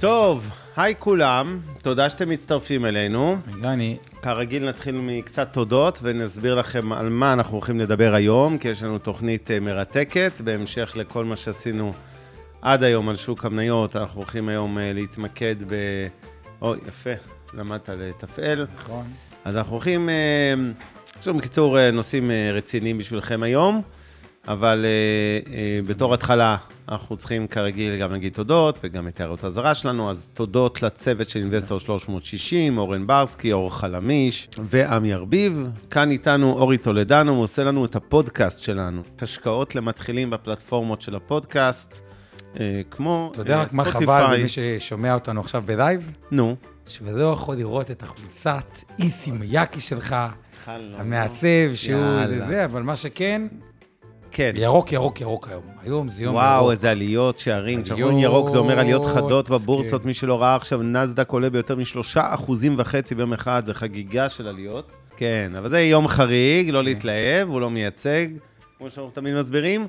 טוב, היי כולם, תודה שאתם מצטרפים אלינו. אני... כרגיל נתחיל מקצת תודות ונסביר לכם על מה אנחנו הולכים לדבר היום, כי יש לנו תוכנית אה, מרתקת, בהמשך לכל מה שעשינו עד היום על שוק המניות, אנחנו הולכים היום אה, להתמקד ב... אוי, יפה, למדת לתפעל. נכון. אז אנחנו הולכים, אה, יש לנו בקיצור נושאים רציניים בשבילכם היום, אבל בתור התחלה אנחנו צריכים כרגיל גם להגיד תודות, וגם את הערות האזהרה שלנו, אז תודות לצוות של Investor 360, אורן ברסקי, אור חלמיש ועמי ארביב. כאן איתנו אורי טולדנו, הוא עושה לנו את הפודקאסט שלנו, השקעות למתחילים בפלטפורמות של הפודקאסט, אה, כמו אתה יודע רק מה חבל למי ששומע אותנו עכשיו ב live? נו. שלא יכול לראות את החולצת Issey Miyake שלך, המעצב, שהוא זה זה, אבל מה שכן... כן. ירוק, ירוק, ירוק היום. היום זה יום וואו, ירוק. וואו, איזה עליות שערים. כשאנחנו אומרים ירוק, זה אומר עליות חדות כן. בבורסות. כן. מי שלא ראה עכשיו, נסדק עולה ביותר משלושה אחוזים וחצי ביום אחד, זה חגיגה של עליות. כן, אבל זה יום חריג, לא כן. להתלהב, הוא לא מייצג, כמו שאנחנו תמיד מסבירים.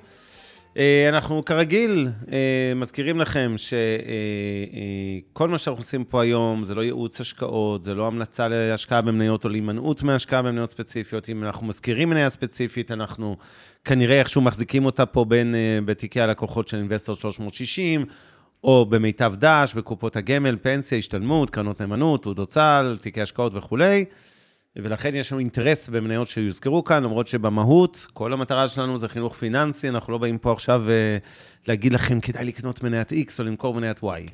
אה, אנחנו כרגיל אה, מזכירים לכם שכל אה, מה שאנחנו עושים פה היום זה לא ייעוץ השקעות, זה לא המלצה להשקעה במניות או להימנעות מהשקעה במניות ספציפיות. אם אנחנו מזכירים מניה ספציפית, אנחנו כנראה איכשהו מחזיקים אותה פה בין, בתיקי הלקוחות של אינבסטור 360, או במיטב דש, בקופות הגמל, פנסיה, השתלמות, קרנות נאמנות, תעודות צה"ל, תיקי השקעות וכולי. ולכן יש לנו אינטרס במניות שיוזכרו כאן, למרות שבמהות, כל המטרה שלנו זה חינוך פיננסי, אנחנו לא באים פה עכשיו uh, להגיד לכם כדאי לקנות מניית X או למכור מניית Y.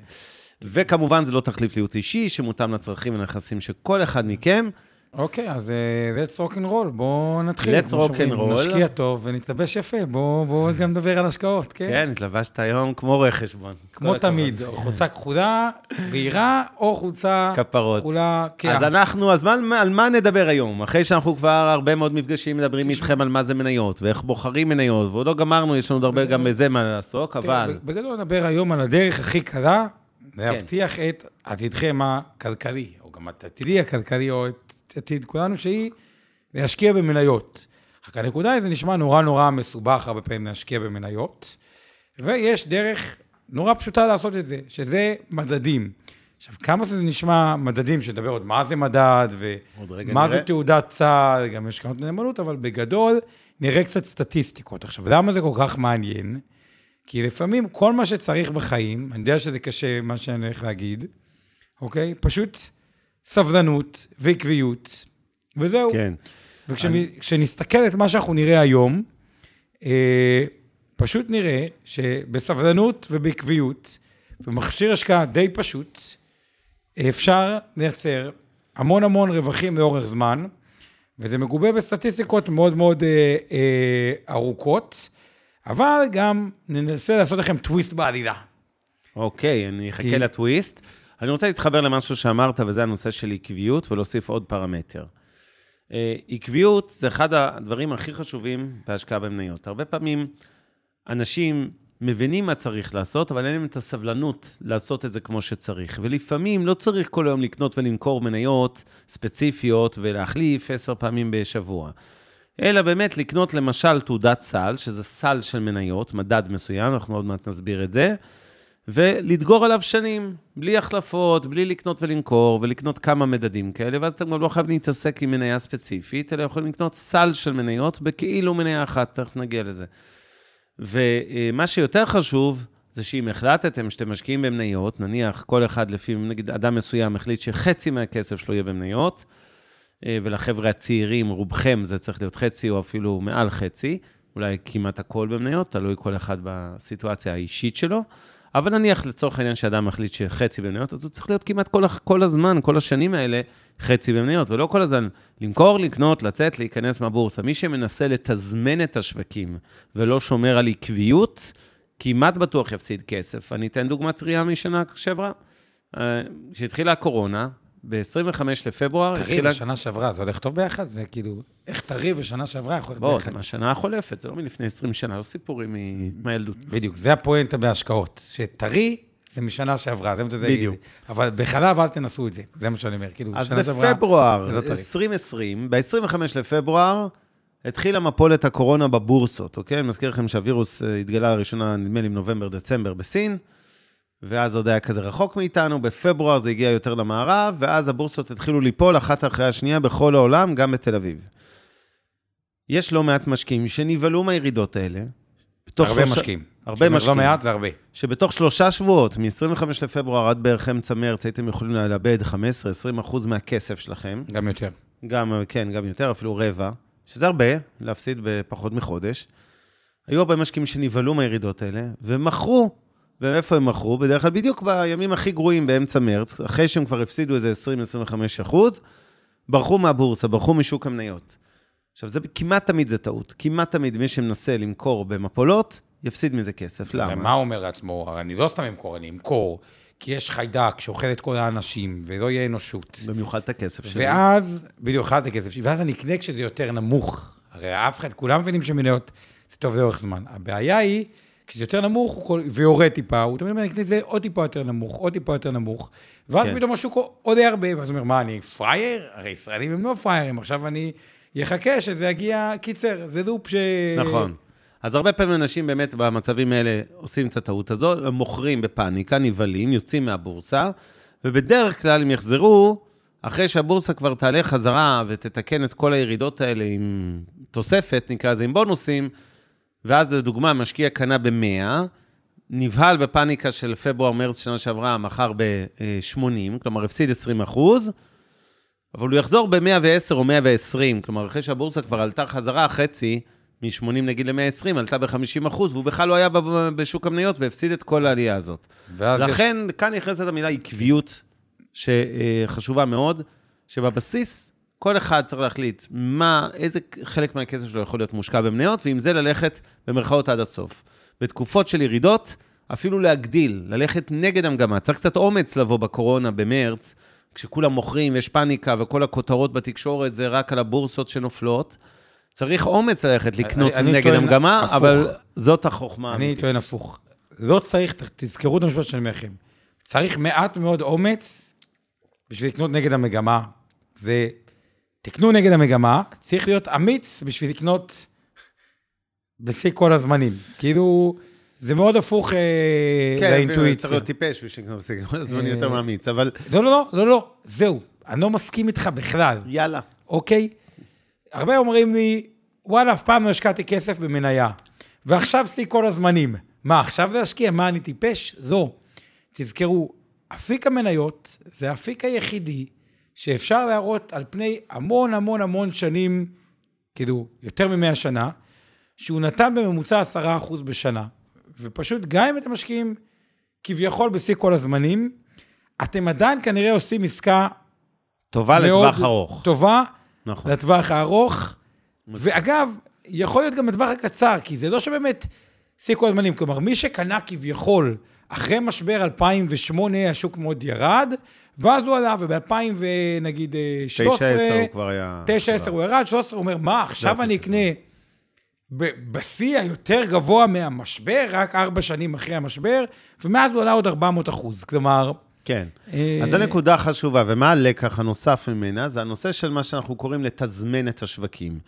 וכמובן, זה לא תחליף לייעוץ אישי, שמותאם לצרכים ונכסים של כל אחד מכם. אוקיי, אז uh, let's rock and roll, בואו נתחיל. let's rock and roll. נשקיע טוב ונתלבש יפה, בואו בוא גם נדבר על השקעות, כן? כן, התלבשת היום כמו רואה חשבון. כמו תמיד, חולצה כחולה, בהירה, או חולצה... כפרות. כחולה, כן. אז אנחנו, אז מה, על מה נדבר היום? אחרי שאנחנו כבר הרבה מאוד מפגשים מדברים איתכם על מה זה מניות, ואיך בוחרים מניות, ועוד לא גמרנו, יש לנו הרבה גם בזה מה לעסוק, אבל... בגדול נדבר היום על הדרך הכי קלה להבטיח כן. את עתידכם הכלכלי, או גם את עתידי הכלכלי, או את עתיד כולנו, שהיא להשקיע במניות. רק הנקודה היא, זה נשמע נורא נורא מסובך הרבה פעמים להשקיע במניות, ויש דרך נורא פשוטה לעשות את זה, שזה מדדים. עכשיו, כמה שזה נשמע מדדים, שנדבר עוד מה זה מדד, ומה זה תעודת צה"ל, גם יש כמה נאמנות, אבל בגדול, נראה קצת סטטיסטיקות. עכשיו, למה זה כל כך מעניין? כי לפעמים כל מה שצריך בחיים, אני יודע שזה קשה, מה שאני הולך להגיד, אוקיי? פשוט סבלנות ועקביות, וזהו. כן. וכשנסתכל אני... את מה שאנחנו נראה היום, אה, פשוט נראה שבסבלנות ובעקביות, במכשיר השקעה די פשוט, אפשר לייצר המון המון רווחים לאורך זמן, וזה מגובה בסטטיסטיקות מאוד מאוד אה, אה, ארוכות, אבל גם ננסה לעשות לכם טוויסט בעלילה. אוקיי, אני אחכה כי... לטוויסט. אני רוצה להתחבר למשהו שאמרת, וזה הנושא של עקביות, ולהוסיף עוד פרמטר. אה, עקביות זה אחד הדברים הכי חשובים בהשקעה במניות. הרבה פעמים אנשים מבינים מה צריך לעשות, אבל אין להם את הסבלנות לעשות את זה כמו שצריך. ולפעמים לא צריך כל היום לקנות ולמכור מניות ספציפיות ולהחליף עשר פעמים בשבוע. אלא באמת לקנות למשל תעודת סל, שזה סל של מניות, מדד מסוים, אנחנו עוד מעט נסביר את זה, ולדגור עליו שנים, בלי החלפות, בלי לקנות ולמכור, ולקנות כמה מדדים כאלה, ואז אתם גם לא חייבים להתעסק עם מניה ספציפית, אלא יכולים לקנות סל של מניות בכאילו מניה אחת, תכף נגיע לזה. ומה שיותר חשוב, זה שאם החלטתם שאתם משקיעים במניות, נניח כל אחד לפי, נגיד אדם מסוים החליט שחצי מהכסף שלו יהיה במניות, ולחבר'ה הצעירים, רובכם זה צריך להיות חצי או אפילו מעל חצי, אולי כמעט הכל במניות, תלוי כל אחד בסיטואציה האישית שלו. אבל נניח לצורך העניין שאדם מחליט שחצי במניות, אז הוא צריך להיות כמעט כל, כל הזמן, כל השנים האלה, חצי במניות, ולא כל הזמן למכור, לקנות, לצאת, להיכנס מהבורסה. מי שמנסה לתזמן את השווקים ולא שומר על עקביות, כמעט בטוח יפסיד כסף. אני אתן דוגמה טריה משנה שעברה. אה, כשהתחילה הקורונה, ב-25 לפברואר... טרי התחילה... ושנה שעברה, זה הולך טוב ביחד? זה כאילו, איך טרי ושנה שעברה יכול להיות ביחד? זה מהשנה החולפת, זה לא מלפני 20 שנה, לא סיפורים מהילדות. בדיוק, זה הפואנטה בהשקעות, שטרי זה משנה שעברה, זה מה שזה... בדיוק. אבל בחלב אל תנסו את זה, זה מה שאני אומר, כאילו, אז שנה שעברה... בפברואר זה לא טרי. 2020, ב-25 לפברואר, התחילה מפולת הקורונה בבורסות, אוקיי? אני מזכיר לכם שהווירוס אה, התגלה לראשונה, נדמה לי, בנובמבר-דצמבר בסין, ואז עוד היה כזה רחוק מאיתנו, בפברואר זה הגיע יותר למערב, ואז הבורסות התחילו ליפול אחת אחרי השנייה בכל העולם, גם בתל אביב. יש לא מעט משקיעים שנבהלו מהירידות האלה. הרבה שלושה- משקיעים. הרבה אומר משקיעים. לא מעט זה הרבה. שבתוך שלושה שבועות, מ-25 לפברואר עד בערך אמצע מרץ, הייתם יכולים לאבד 15-20 אחוז מהכסף שלכם. גם יותר. גם, כן, גם יותר, אפילו רבע, שזה הרבה, להפסיד בפחות מחודש. היו הרבה משקיעים שנבהלו מהירידות האלה, ומכרו. ואיפה הם מכרו? בדרך כלל בדיוק בימים הכי גרועים באמצע מרץ, אחרי שהם כבר הפסידו איזה 20-25 אחוז, ברחו מהבורסה, ברחו משוק המניות. עכשיו, זה כמעט תמיד זה טעות. כמעט תמיד מי שמנסה למכור במפולות, יפסיד מזה כסף. למה? ומה הוא אומר לעצמו? אני לא סתם אמכור, אני אמכור, כי יש חיידק שאוכל את כל האנשים, ולא יהיה אנושות. במיוחד את הכסף שלי. ואז, בדיוק, אכלתי כסף שלי, ואז אני אקנה כשזה יותר נמוך. הרי אף אחד, כולם מבינים שמניות זה טוב לאורך זמן. הבעיה היא, כשזה יותר נמוך, הוא כל- ויורד טיפה, הוא תמיד אומר, אני אקנה את זה עוד טיפה יותר נמוך, עוד טיפה יותר נמוך, ואז כן. פתאום השוק עולה הרבה, ואז הוא אומר, מה, אני פראייר? הרי ישראלים הם לא פראיירים, עכשיו אני אחכה שזה יגיע, קיצר, זה לופ ש... נכון. אז הרבה פעמים אנשים באמת במצבים האלה עושים את הטעות הזאת, הם מוכרים בפאניקה, נבהלים, יוצאים מהבורסה, ובדרך כלל הם יחזרו, אחרי שהבורסה כבר תעלה חזרה ותתקן את כל הירידות האלה עם תוספת, נקרא לזה, עם בונוסים, ואז לדוגמה, משקיע קנה ב-100, נבהל בפאניקה של פברואר-מרץ שנה שעברה, מכר ב-80, כלומר הפסיד 20 אחוז, אבל הוא יחזור ב-110 או 120, כלומר, אחרי שהבורסה כבר עלתה חזרה חצי, מ-80 נגיד ל-120, עלתה ב-50 אחוז, והוא בכלל לא היה בשוק המניות והפסיד את כל העלייה הזאת. ואז יש- לכן, כאן נכנסת המילה עקביות, שחשובה מאוד, שבבסיס, כל אחד צריך להחליט מה, איזה חלק מהכסף שלו יכול להיות מושקע במניות, ועם זה ללכת במרכאות עד הסוף. בתקופות של ירידות, אפילו להגדיל, ללכת נגד המגמה. צריך קצת אומץ לבוא בקורונה במרץ, כשכולם מוכרים, יש פאניקה, וכל הכותרות בתקשורת זה רק על הבורסות שנופלות. צריך אומץ ללכת לקנות אני נגד טוען המגמה, הפוך. אבל זאת החוכמה אני. טוען הפוך. לא צריך, תזכרו את המשפט שאני אומר לכם. צריך מעט מאוד אומץ בשביל לקנות נגד המגמה. זה, תקנו נגד המגמה, צריך להיות אמיץ בשביל לקנות בשיא כל הזמנים. כאילו, זה מאוד הפוך אה, כן, צריך לאינטואיציה. להיות טיפש בשביל לקנות בסגר, כל הזמן אה, יותר מאמיץ, אבל לא, לא, לא, לא, לא, זהו. אני לא מסכים איתך בכלל. יאללה. אוקיי? הרבה אומרים לי, וואלה, אף פעם לא השקעתי כסף במניה. ועכשיו שיא כל הזמנים. מה, עכשיו להשקיע? מה, אני טיפש? לא. תזכרו, אפיק המניות זה האפיק היחידי שאפשר להראות על פני המון המון המון שנים, כאילו, יותר מ-100 שנה, שהוא נתן בממוצע 10% בשנה. ופשוט, גם אם אתם משקיעים כביכול בשיא כל הזמנים, אתם עדיין כנראה עושים עסקה טובה לטווח ארוך. טובה נכון. לטווח הארוך. ואגב, יכול להיות גם לטווח הקצר, כי זה לא שבאמת שיא כל הזמנים. כלומר, מי שקנה כביכול אחרי משבר 2008, השוק מאוד ירד, ואז הוא עלה, וב-2000 ונגיד 13, 9-10 הוא כבר היה... 9-10 הוא ירד, 13 הוא אומר, מה, עכשיו אני אקנה בשיא היותר גבוה מהמשבר, רק ארבע שנים אחרי המשבר, ומאז הוא עלה עוד 400 אחוז. כלומר, כן. אה, אז זו נקודה חשובה, ומה הלקח הנוסף ממנה? זה הנושא של מה שאנחנו קוראים לתזמן את השווקים.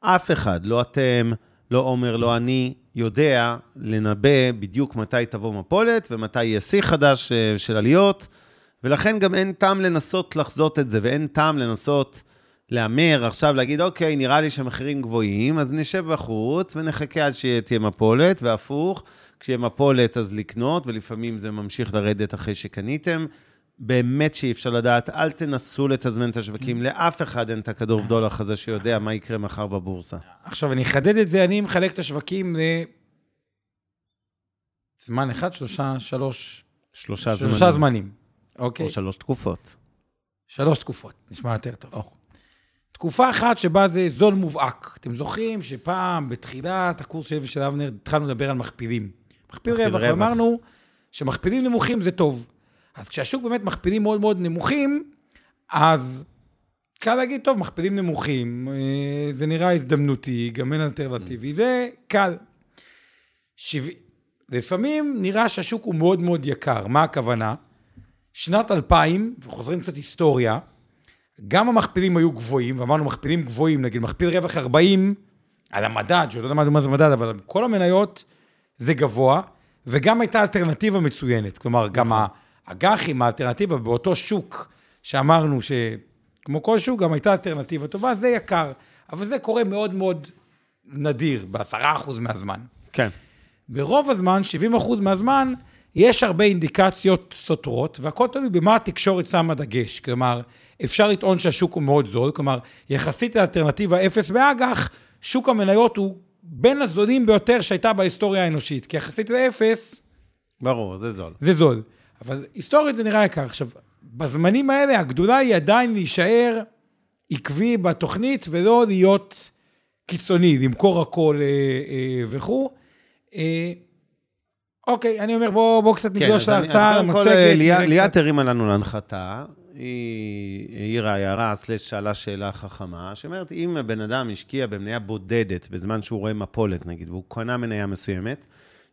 אף אחד, לא אתם, לא עומר, לא אני, יודע לנבא בדיוק מתי תבוא מפולת ומתי יהיה שיא חדש אה, של עליות, ולכן גם אין טעם לנסות לחזות את זה, ואין טעם לנסות להמר עכשיו, להגיד, אוקיי, נראה לי שהמחירים גבוהים, אז נשב בחוץ ונחכה עד שתהיה מפולת, והפוך, כשיהיה מפולת אז לקנות, ולפעמים זה ממשיך לרדת אחרי שקניתם. באמת שאי אפשר לדעת, אל תנסו לתזמן את השווקים, לאף אחד אין את הכדור בדולח הזה שיודע מה יקרה מחר בבורסה. עכשיו, אני אחדד את זה, אני מחלק את השווקים לזמן אחד, שלושה, שלוש, שלושה זמנים. שלושה זמנים. אוקיי? או שלוש תקופות. שלוש תקופות, נשמע יותר טוב. תקופה אחת שבה זה זול מובהק. אתם זוכרים שפעם, בתחילת הקורס שלי ושל אבנר, התחלנו לדבר על מכפילים. מכפיל רווח, רווח. ואמרנו שמכפילים נמוכים זה טוב. אז כשהשוק באמת מכפילים מאוד מאוד נמוכים, אז קל להגיד, טוב, מכפילים נמוכים, אה, זה נראה הזדמנותי, גם אין אלטרנטיבי, זה קל. שבע... לפעמים נראה שהשוק הוא מאוד מאוד יקר, מה הכוונה? שנת 2000, וחוזרים קצת היסטוריה, גם המכפילים היו גבוהים, ואמרנו מכפילים גבוהים, נגיד מכפיל רווח 40 על המדד, שלא יודע מה זה מדד, אבל כל המניות זה גבוה, וגם הייתה אלטרנטיבה מצוינת. כלומר, גם האג"חים, האלטרנטיבה באותו שוק שאמרנו שכמו כל שוק, גם הייתה אלטרנטיבה טובה, זה יקר. אבל זה קורה מאוד מאוד נדיר, ב-10% מהזמן. כן. ברוב הזמן, 70% מהזמן, יש הרבה אינדיקציות סותרות, והכל תלוי במה התקשורת שמה דגש. כלומר, אפשר לטעון שהשוק הוא מאוד זול, כלומר, יחסית לאלטרנטיבה אפס באג"ח, שוק המניות הוא בין הזולים ביותר שהייתה בהיסטוריה האנושית, כי יחסית לאפס, ברור, זה זול. זה זול. אבל היסטורית זה נראה יקר. עכשיו, בזמנים האלה הגדולה היא עדיין להישאר עקבי בתוכנית ולא להיות קיצוני, למכור הכל אה, אה, וכו'. אה, אוקיי, אני אומר, בואו בוא קצת נגלוש כן, אז אני- להרצאה, אז קודם כל, למצגת. ליאת הרימה לנו להנחתה. היא העירה הערה, סלש שאלה שאלה חכמה, שאומרת, אם הבן אדם השקיע במניה בודדת בזמן שהוא רואה מפולת, נגיד, והוא קנה מניה מסוימת,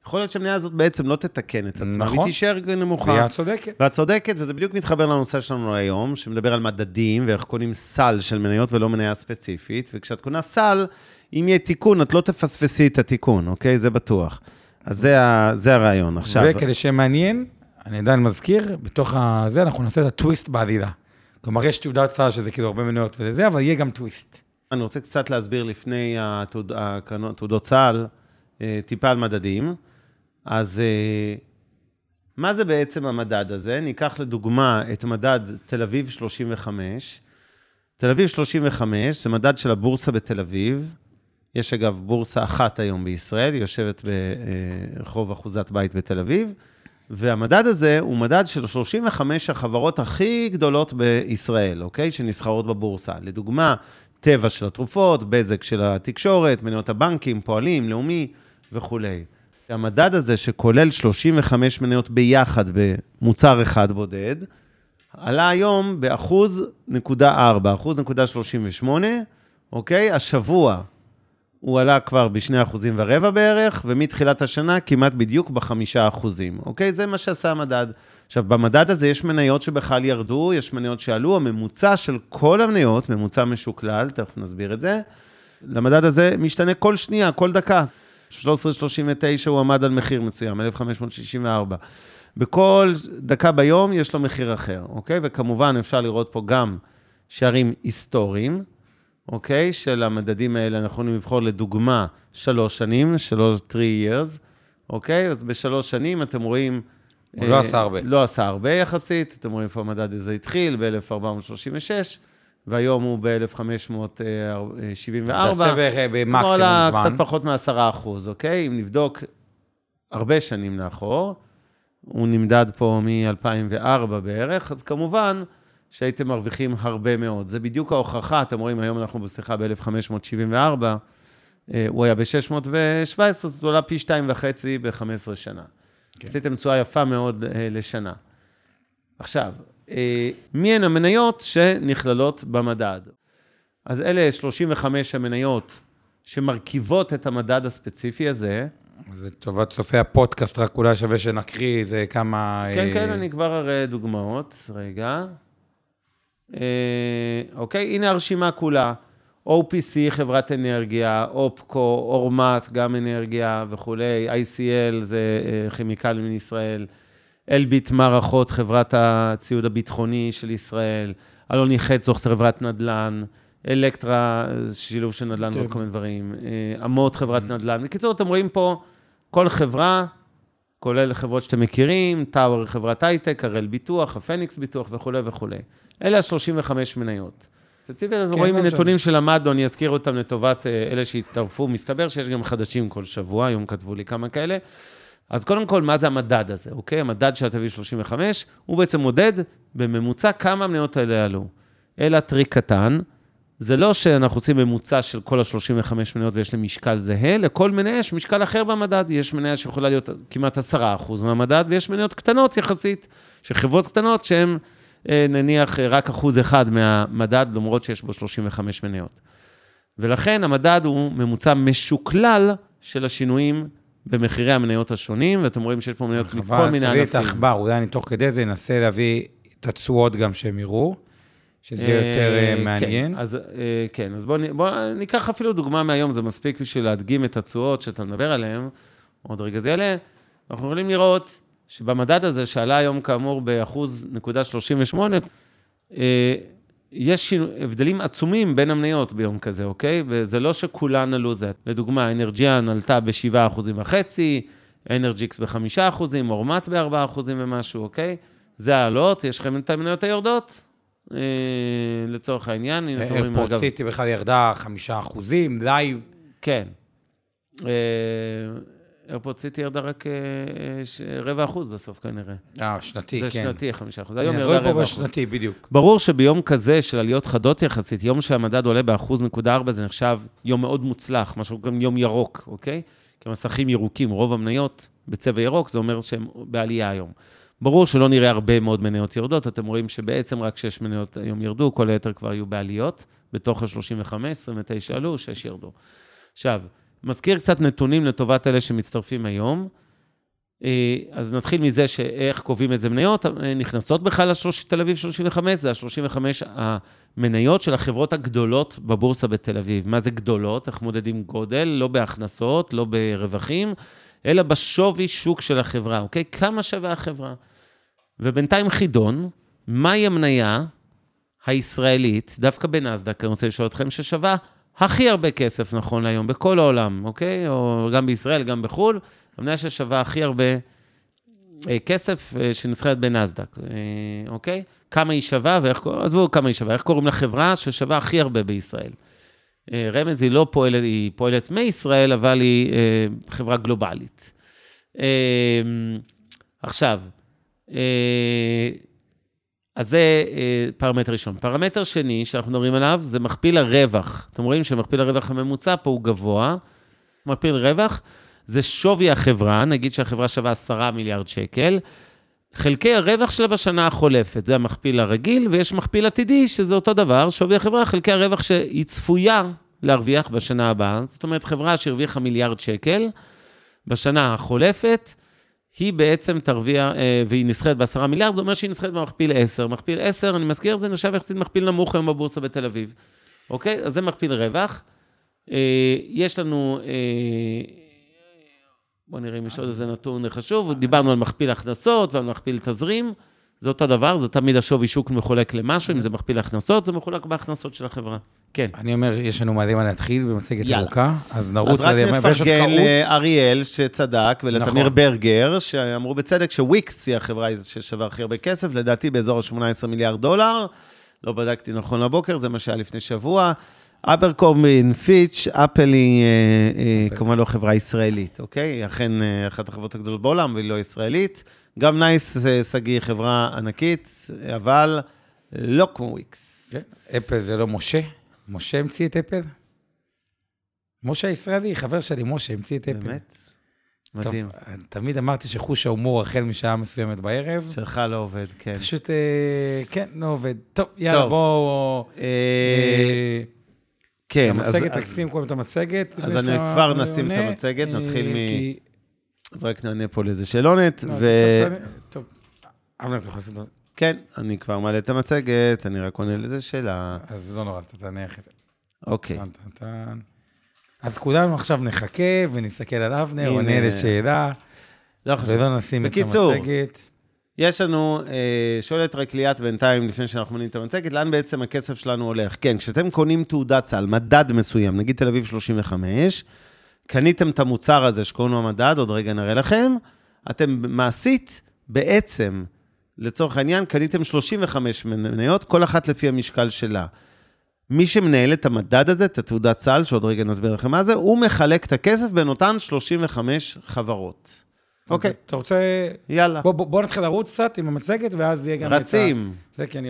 יכול להיות שהמניה הזאת בעצם לא תתקן את עצמה, נכון. והיא תישאר נמוכה. ליאת צודקת. ואת צודקת, וזה בדיוק מתחבר לנושא שלנו היום, שמדבר על מדדים ואיך קונים סל של מניות ולא מניה ספציפית, וכשאת קונה סל, אם יהיה תיקון, את לא תפספסי את התיקון, אוקיי? זה בטוח. אז זה, ה, זה הרעיון. עכשיו, וכדי שמעניין, אני עדיין מזכיר, בתוך הזה אנחנו נעשה את הטוויסט בעלילה. כלומר, יש תעודת סל שזה כאילו הרבה מניות וזה, אבל יהיה גם טוויסט. אני רוצה קצת להסביר לפני התעוד- תעודות צה"ל, אה, טיפה על מדדים. אז אה, מה זה בעצם המדד הזה? ניקח לדוגמה את מדד תל אביב 35. תל אביב 35 זה מדד של הבורסה בתל אביב. יש אגב בורסה אחת היום בישראל, היא יושבת ברחוב אחוזת בית בתל אביב, והמדד הזה הוא מדד של 35 החברות הכי גדולות בישראל, אוקיי? שנסחרות בבורסה. לדוגמה, טבע של התרופות, בזק של התקשורת, מניות הבנקים, פועלים, לאומי וכולי. המדד הזה, שכולל 35 מניות ביחד במוצר אחד בודד, עלה היום באחוז נקודה 4, אחוז נקודה 38, אוקיי? השבוע הוא עלה כבר בשני אחוזים ורבע בערך, ומתחילת השנה כמעט בדיוק בחמישה אחוזים, אוקיי? זה מה שעשה המדד. עכשיו, במדד הזה יש מניות שבכלל ירדו, יש מניות שעלו, הממוצע של כל המניות, ממוצע משוקלל, תכף נסביר את זה, למדד הזה משתנה כל שנייה, כל דקה. 1339 הוא עמד על מחיר מסוים, 1564. בכל דקה ביום יש לו מחיר אחר, אוקיי? וכמובן אפשר לראות פה גם שערים היסטוריים, אוקיי? של המדדים האלה, אנחנו יכולים לבחור לדוגמה שלוש שנים, שלוש, three years, אוקיי? אז בשלוש שנים אתם רואים... הוא לא עשה הרבה. לא עשה הרבה יחסית, אתם רואים איפה המדד הזה התחיל, ב-1436, והיום הוא ב-1574. תעשה במקסימום זמן. קצת פחות מ-10 אחוז, אוקיי? אם נבדוק הרבה שנים לאחור, הוא נמדד פה מ-2004 בערך, אז כמובן שהייתם מרוויחים הרבה מאוד. זה בדיוק ההוכחה, אתם רואים, היום אנחנו בשיחה ב-1574, הוא היה ב-617, זאת עולה פי שתיים וחצי ב-15 שנה. כן. עשיתם תשואה יפה מאוד אה, לשנה. עכשיו, אה, מי הן המניות שנכללות במדד? אז אלה 35 המניות שמרכיבות את המדד הספציפי הזה. זה טובת צופי הפודקאסט, רק אולי שווה שנקריא איזה כמה... כן, אה, כן, אני כבר אראה דוגמאות. רגע. אה, אוקיי, הנה הרשימה כולה. OPC, חברת אנרגיה, אופקו, אורמט, גם אנרגיה וכולי, ICL, זה כימיקלים מישראל, אלביט מערכות, חברת הציוד הביטחוני של ישראל, אלוני חצוך, חברת נדל"ן, אלקטרה, שילוב של נדל"ן ועוד כל מיני דברים, אה, אמות, חברת נדל"ן. בקיצור, אתם רואים פה כל חברה, כולל חברות שאתם מכירים, טאוור, חברת הייטק, הראל ביטוח, הפניקס ביטוח וכולי וכולי. אלה ה-35 מניות. ספציפית, אנחנו כן, רואים לא מנתונים שלמדנו, אני אזכיר אותם לטובת אה, אלה שהצטרפו. מסתבר שיש גם חדשים כל שבוע, היום כתבו לי כמה כאלה. אז קודם כל, מה זה המדד הזה, אוקיי? המדד של ה-ת"א 35, הוא בעצם מודד בממוצע כמה המניות האלה עלו. אלא טריק קטן, זה לא שאנחנו עושים ממוצע של כל ה-35 מניות ויש להם משקל זהה, לכל מניה יש משקל אחר במדד. יש מניה שיכולה להיות כמעט 10% מהמדד, ויש מניות קטנות יחסית, שחברות קטנות שהן אה, נניח רק אחוז אחד מהמדד, למרות שיש בו 35 מניות. ולכן המדד הוא ממוצע משוקלל של השינויים במחירי המניות השונים, ואתם רואים שיש פה מניות מכל מיני ענפים. תביא את העכבר, אולי אני תוך כדי זה אנסה להביא את התשואות גם שהם יראו, שזה יותר אה, כן, מעניין. כן, אז, כן, אז בואו בוא ניקח אפילו דוגמה מהיום, זה מספיק בשביל להדגים את התשואות שאתה מדבר עליהן, עוד רגע זה יעלה. אנחנו יכולים לראות שבמדד הזה, שעלה היום כאמור באחוז נקודה 38, יש הבדלים עצומים בין המניות ביום כזה, אוקיי? וזה לא שכולן עלו זה. לדוגמה, אנרג'יאן עלתה ב-7.5%, אנרג'יקס ב-5%, אורמט ב-4% ומשהו, אוקיי? זה העלות, יש לכם את המניות היורדות? אה, לצורך העניין, הנה אתם רואים, אגב... איירפורט סיטי בכלל ירדה 5%, live. כן. אה, איירפורט סיטי ירדה רק אה, אה, רבע אחוז בסוף כנראה. אה, שנתי, זה כן. זה שנתי, חמישה אחוז. היום ירדה רבע אחוז. בשנתי, בדיוק. ברור שביום כזה של עליות חדות יחסית, יום שהמדד עולה באחוז נקודה ארבע, זה נחשב יום מאוד מוצלח, משהו גם יום ירוק, אוקיי? כי המסכים ירוקים, רוב המניות בצבע ירוק, זה אומר שהן בעלייה היום. ברור שלא נראה הרבה מאוד מניות יורדות, אתם רואים שבעצם רק שש מניות היום ירדו, כל היתר כבר היו בעליות, בתוך ה-35, 29 עלו, 6 ירדו. עכשיו, מזכיר קצת נתונים לטובת אלה שמצטרפים היום. אה, אז נתחיל מזה שאיך קובעים איזה מניות אה, נכנסות בכלל לתל אביב 35, זה ה-35 המניות של החברות הגדולות בבורסה בתל אביב. מה זה גדולות? איך מודדים גודל? לא בהכנסות, לא ברווחים, אלא בשווי שוק של החברה, אוקיי? כמה שווה החברה? ובינתיים חידון, מהי המניה הישראלית, דווקא בנסדק, אני רוצה לשאול אתכם, ששווה הכי הרבה כסף נכון להיום, בכל העולם, אוקיי? או גם בישראל, גם בחו"ל, המניה ששווה הכי הרבה אה, כסף אה, שנסחרת בנסדק, אה, אוקיי? כמה היא שווה ואיך עזבו כמה היא שווה, איך קוראים לחברה ששווה הכי הרבה בישראל. רמז היא לא פועלת, היא פועלת מישראל, אבל היא חברה גלובלית. עכשיו, אז זה אה, פרמטר ראשון. פרמטר שני שאנחנו מדברים עליו זה מכפיל הרווח. אתם רואים שמכפיל הרווח הממוצע פה הוא גבוה. מכפיל רווח זה שווי החברה, נגיד שהחברה שווה 10 מיליארד שקל, חלקי הרווח שלה בשנה החולפת, זה המכפיל הרגיל, ויש מכפיל עתידי, שזה אותו דבר, שווי החברה, חלקי הרווח שהיא צפויה להרוויח בשנה הבאה. זאת אומרת, חברה שהרוויחה מיליארד שקל בשנה החולפת, היא בעצם תרוויח, אה, והיא נסחרת ב-10 מיליארד, זה אומר שהיא נסחרת במכפיל 10. מכפיל 10, אני מזכיר, זה נחשב יחסית מכפיל נמוך היום בבורסה בתל אביב. אוקיי? אז זה מכפיל רווח. אה, יש לנו, אה, בואו נראה אם יש עוד איזה נתון חשוב, דיברנו על מכפיל הכנסות ועל מכפיל תזרים. זה אותו דבר, זה תמיד השווי שוק מחולק למשהו, אם זה מכפיל הכנסות, זה מחולק בהכנסות של החברה. כן. אני אומר, יש לנו מלא מה להתחיל במצגת ארוכה, אז נרוץ עליהם, ויש עוד קרוץ. אז רק נפרגן לאריאל שצדק, ולתמיר נכון. ברגר, שאמרו בצדק שוויקס היא החברה ששווה הכי הרבה כסף, לדעתי באזור ה-18 מיליארד דולר. לא בדקתי נכון לבוקר, זה מה שהיה לפני שבוע. Abercrombie, Fitch, אפל היא אה, אה, כמובן לא חברה ישראלית, אוקיי? היא אכן אה, אחת החברות הגדולות בעולם, והיא לא ישראלית. גם נייס, שגיא, חברה ענקית, אבל לא כמו וויקס. כן, אפל זה לא משה? משה המציא את אפל? משה הישראלי, חבר שלי, משה, המציא את אפל. באמת? מדהים. טוב, תמיד אמרתי שחוש ההומור החל משעה מסוימת בערב. שלך לא עובד, כן. פשוט, אה, כן, לא עובד. טוב, יאללה, טוב. בואו... אה, אה, כן, אז... המצגת, תשים קודם את המצגת. אז אני כבר נשים את המצגת, נתחיל מ... אז רק נענה פה לאיזה שאלונת, לא, ו... טוב, אבנר, אתה יכול לעשות... כן, אני כבר מעלה את המצגת, אני רק עונה לזה שאלה. אז לא נורא, אז אתה תענה אחרי זה. אוקיי. אז כולנו עכשיו נחכה ונסתכל על אבנר, עונה לשאלה. לא חשוב. ולא נשים את המצגת. יש לנו, אה, שואלת רק ליאת בינתיים, לפני שאנחנו מונים את המצגת, לאן בעצם הכסף שלנו הולך? כן, כשאתם קונים תעודת סל, מדד מסוים, נגיד תל אביב 35, קניתם את המוצר הזה שקוראים לו המדד, עוד רגע נראה לכם, אתם מעשית, בעצם, לצורך העניין, קניתם 35 מניות, כל אחת לפי המשקל שלה. מי שמנהל את המדד הזה, את התעודת סל, שעוד רגע נסביר לכם מה זה, הוא מחלק את הכסף בין אותן 35 חברות. אוקיי. אתה רוצה... יאללה. בוא, בוא, בוא נתחיל לרוץ קצת עם המצגת, ואז יהיה גם רצים. את ה... זה כי אני.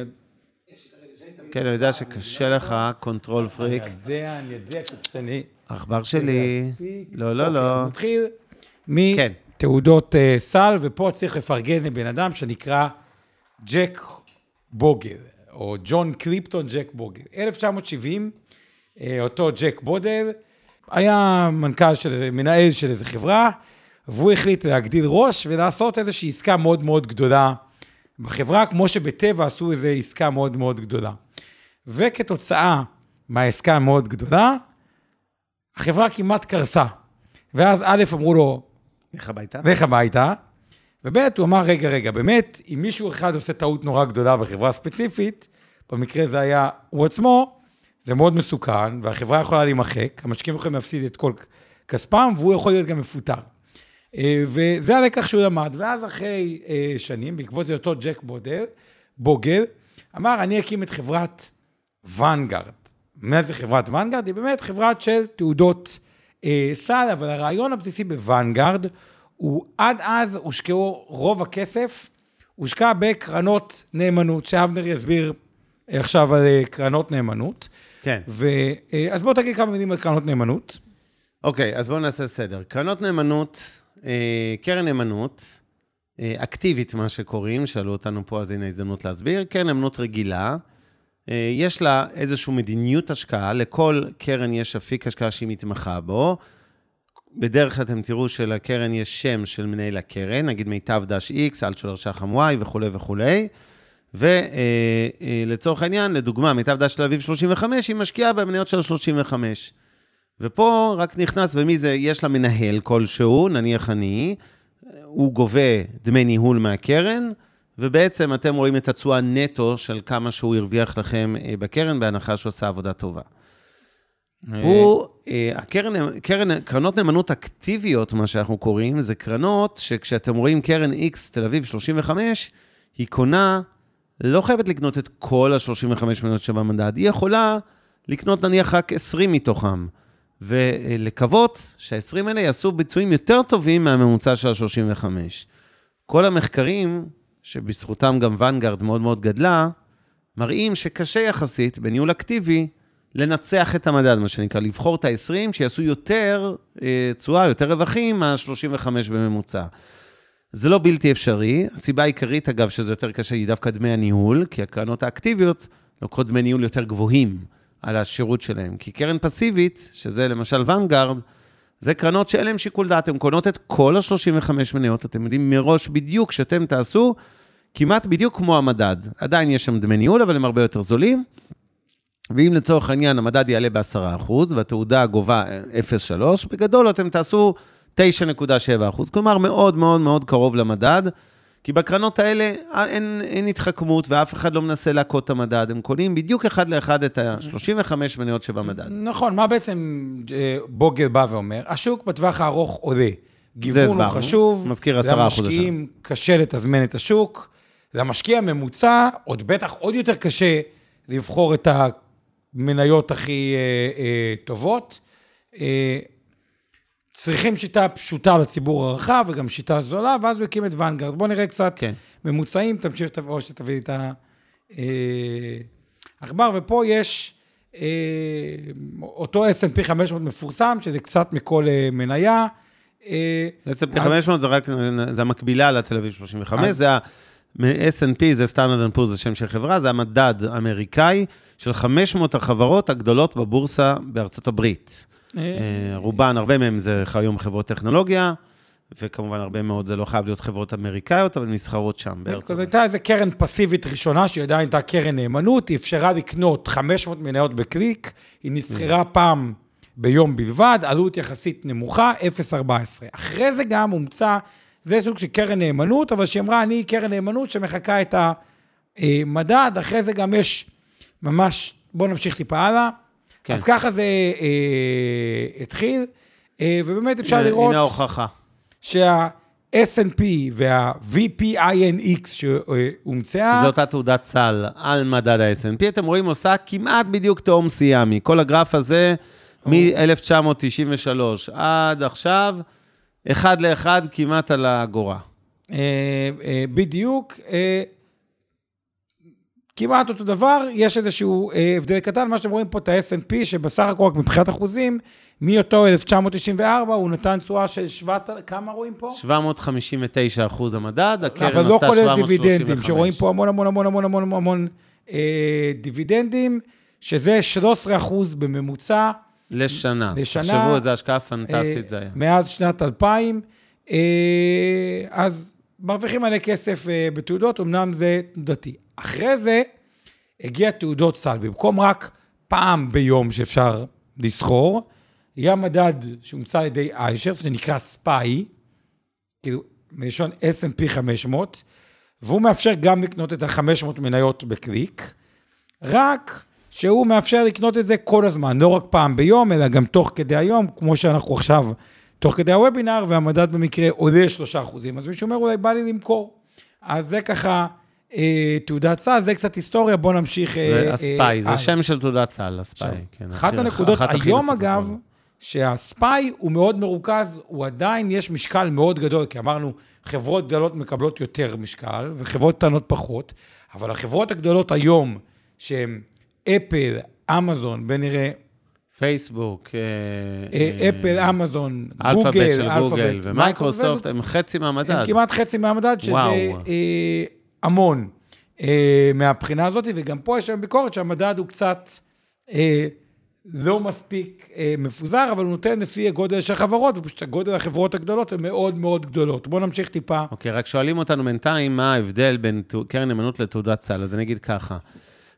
כן, אני יודע שקשה לך, control freak. אני יודע, אני יודע, קופצני. עכבר שלי. לא, לא, לא. אוקיי, נתחיל כן. מתעודות אה, סל, ופה צריך לפרגן לבן אדם שנקרא ג'ק בוגל, או ג'ון קליפטון ג'ק בוגל. 1970, אה, אותו ג'ק בוגל היה מנכ"ל של, מנהל של איזו חברה, והוא החליט להגדיל ראש ולעשות איזושהי עסקה מאוד מאוד גדולה בחברה, כמו שבטבע עשו איזו עסקה מאוד מאוד גדולה. וכתוצאה מהעסקה המאוד גדולה, החברה כמעט קרסה. ואז א', אמרו לו, לך הביתה? לך הביתה, וב', הוא אמר, רגע, רגע, באמת, אם מישהו אחד עושה טעות נורא גדולה בחברה ספציפית, במקרה זה היה הוא עצמו, זה מאוד מסוכן, והחברה יכולה להימחק, המשקיעים יכולים להפסיד את כל כספם, והוא יכול להיות גם מפוטר. אה, וזה הלקח שהוא למד, ואז אחרי אה, שנים, בעקבות זה אותו ג'ק בודר, בוגר, אמר, אני אקים את חברת ואנגארד. מה זה חברת ואנגארד? היא באמת חברת של תעודות אה, סל, אבל הרעיון הבסיסי בוואנגארד הוא עד אז הושקעו רוב הכסף, הושקע בקרנות נאמנות, שאבנר יסביר עכשיו על אה, קרנות נאמנות. כן. ו, אה, אז בוא תגיד כמה מילים על קרנות נאמנות. אוקיי, אז בואו נעשה סדר. קרנות נאמנות, אה, קרן נאמנות, אה, אקטיבית, מה שקוראים, שאלו אותנו פה, אז הנה הזדמנות להסביר. קרן נאמנות רגילה, יש לה איזושהי מדיניות השקעה, לכל קרן יש אפיק השקעה שהיא מתמחה בו. בדרך כלל אתם תראו שלקרן יש שם של מנהל הקרן, נגיד מיטב דש X, אלטשולר שחם Y וכולי וכולי. ולצורך העניין, לדוגמה, מיטב דש תל אביב 35, היא משקיעה במניות של 35. ופה רק נכנס במי זה, יש לה מנהל כלשהו, נניח אני, הוא גובה דמי ניהול מהקרן, ובעצם אתם רואים את התשואה נטו של כמה שהוא הרוויח לכם אה, בקרן, בהנחה שהוא עשה עבודה טובה. הוא, אה, הקרן, קרן, קרנות נאמנות אקטיביות, מה שאנחנו קוראים, זה קרנות שכשאתם רואים קרן X תל אביב 35, היא קונה, לא חייבת לקנות את כל ה-35 מניות שבמדד, היא יכולה לקנות נניח רק 20 מתוכם, ולקוות שה-20 האלה יעשו ביצועים יותר טובים מהממוצע של ה-35. כל המחקרים, שבזכותם גם ואנגארד מאוד מאוד גדלה, מראים שקשה יחסית, בניהול אקטיבי, לנצח את המדד, מה שנקרא, לבחור את ה-20 שיעשו יותר אה, תשואה, יותר רווחים מה-35 בממוצע. זה לא בלתי אפשרי. הסיבה העיקרית, אגב, שזה יותר קשה, היא דווקא דמי הניהול, כי הקרנות האקטיביות לוקחות דמי ניהול יותר גבוהים על השירות שלהם. כי קרן פסיבית, שזה למשל ואנגארד, זה קרנות שאין להן שיקול דעת, הן קונות את כל ה-35 מניות, אתם יודעים מראש בדיוק שאתם תעשו כמעט בדיוק כמו המדד. עדיין יש שם דמי ניהול, אבל הם הרבה יותר זולים. ואם לצורך העניין המדד יעלה ב-10% והתעודה גובה 0.3, בגדול אתם תעשו 9.7%, כלומר מאוד מאוד מאוד קרוב למדד, כי בקרנות האלה אין, אין התחכמות ואף אחד לא מנסה להכות את המדד, הם קונים בדיוק אחד לאחד את ה-35 מניות שבמדד. נכון, מה בעצם אה, בוגר בא ואומר? השוק בטווח הארוך עולה. גיוון הוא. חשוב. מזכיר 10% למשקיעים קשה לתזמן את השוק. למשקיע הממוצע, עוד בטח עוד יותר קשה לבחור את המניות הכי אה, אה, טובות. אה, צריכים שיטה פשוטה לציבור הרחב וגם שיטה זולה, ואז הוא הקים את ואנגרד. בואו נראה קצת כן. ממוצעים, תמשיך, או שתביא את העכבר, ופה יש אה, אותו S&P 500 מפורסם, שזה קצת מכל אה, מניה. אה, S&P 500 זה רק, זה המקבילה לתל אביב 35, זה ה... S&P זה סטנדרט פור, זה שם של חברה, זה המדד האמריקאי של 500 החברות הגדולות בבורסה בארצות הברית. אה, אה, רובן, הרבה מהם זה היום חברות טכנולוגיה, וכמובן הרבה מאוד זה לא חייב להיות חברות אמריקאיות, אבל נסחרות שם בארצות אז. הייתה איזו קרן פסיבית ראשונה, שהיא עדיין הייתה קרן נאמנות, היא אפשרה לקנות 500 מניות בקליק, היא נסחרה פעם ביום בלבד, עלות יחסית נמוכה, 0.14. אחרי זה גם הומצא, זה סוג של קרן נאמנות, אבל שהיא אמרה, אני קרן נאמנות שמחקה את המדד, אחרי זה גם יש ממש, בואו נמשיך טיפה הלאה. כן. אז ככה זה אה, התחיל, אה, ובאמת אפשר הנה- לראות... הנה ההוכחה. שה-S&P וה-VPINX שהומצאה, שזו אותה תעודת סל על מדד ה-S&P, אתם רואים, עושה כמעט בדיוק תאום סיאמי. כל הגרף הזה, מ-1993 עד עכשיו, אחד לאחד כמעט על האגורה. אה, אה, בדיוק, אה, כמעט אותו דבר, יש איזשהו הבדל קטן, מה שאתם רואים פה את ה-S&P, שבסך הכל רק מבחינת אחוזים, מאותו 1994 הוא נתן תשואה של 7,000, כמה רואים פה? 759 אחוז המדד, הקרן אבל לא עשתה כולל 735. דיבידנדים, שרואים פה המון המון המון המון המון המון אה, דיבידנדים, שזה 13 אחוז בממוצע. לשנה. לשנה. תחשבו איזה השקעה אה, פנטסטית זה היה. מאז שנת 2000. אה, אז מרוויחים מלא כסף אה, בתעודות, אמנם זה תנודתי. אחרי זה הגיע תעודות סל. במקום רק פעם ביום שאפשר לסחור, היה מדד שהומצא על ידי איישר, שנקרא ספאי, כאילו, מלשון S&P 500, והוא מאפשר גם לקנות את ה-500 מניות בקליק, רק שהוא מאפשר לקנות את זה כל הזמן, לא רק פעם ביום, אלא גם תוך כדי היום, כמו שאנחנו עכשיו, תוך כדי הוובינר, והמדד במקרה עולה 3 אחוזים. אז מישהו אומר, אולי בא לי למכור. אז זה ככה אה, תעודת סל, זה קצת היסטוריה, בואו נמשיך. אה, זה הספאי, זה הלאה. שם של תעודת סל, הספאי. כן, אחת הכי- הנקודות אחת היום, אגב. שהספאי הוא מאוד מרוכז, הוא עדיין, יש משקל מאוד גדול, כי אמרנו, חברות גדולות מקבלות יותר משקל, וחברות קטנות פחות, אבל החברות הגדולות היום, שהן אפל, אמזון, ונראה, פייסבוק, אפל, אמזון, אלפאבית גוגל, גוגל ומייקרוסופט, הם חצי מהמדד. הם כמעט חצי מהמדד, שזה וואו. אה, המון אה, מהבחינה הזאת, וגם פה יש היום ביקורת שהמדד הוא קצת אה, לא מספיק מפוזר, אבל הוא נותן לפי הגודל של החברות, ופשוט הגודל החברות הגדולות הן מאוד מאוד גדולות. בואו נמשיך טיפה. אוקיי, רק שואלים אותנו בינתיים מה ההבדל בין קרן נאמנות לתעודת סל, אז אני אגיד ככה.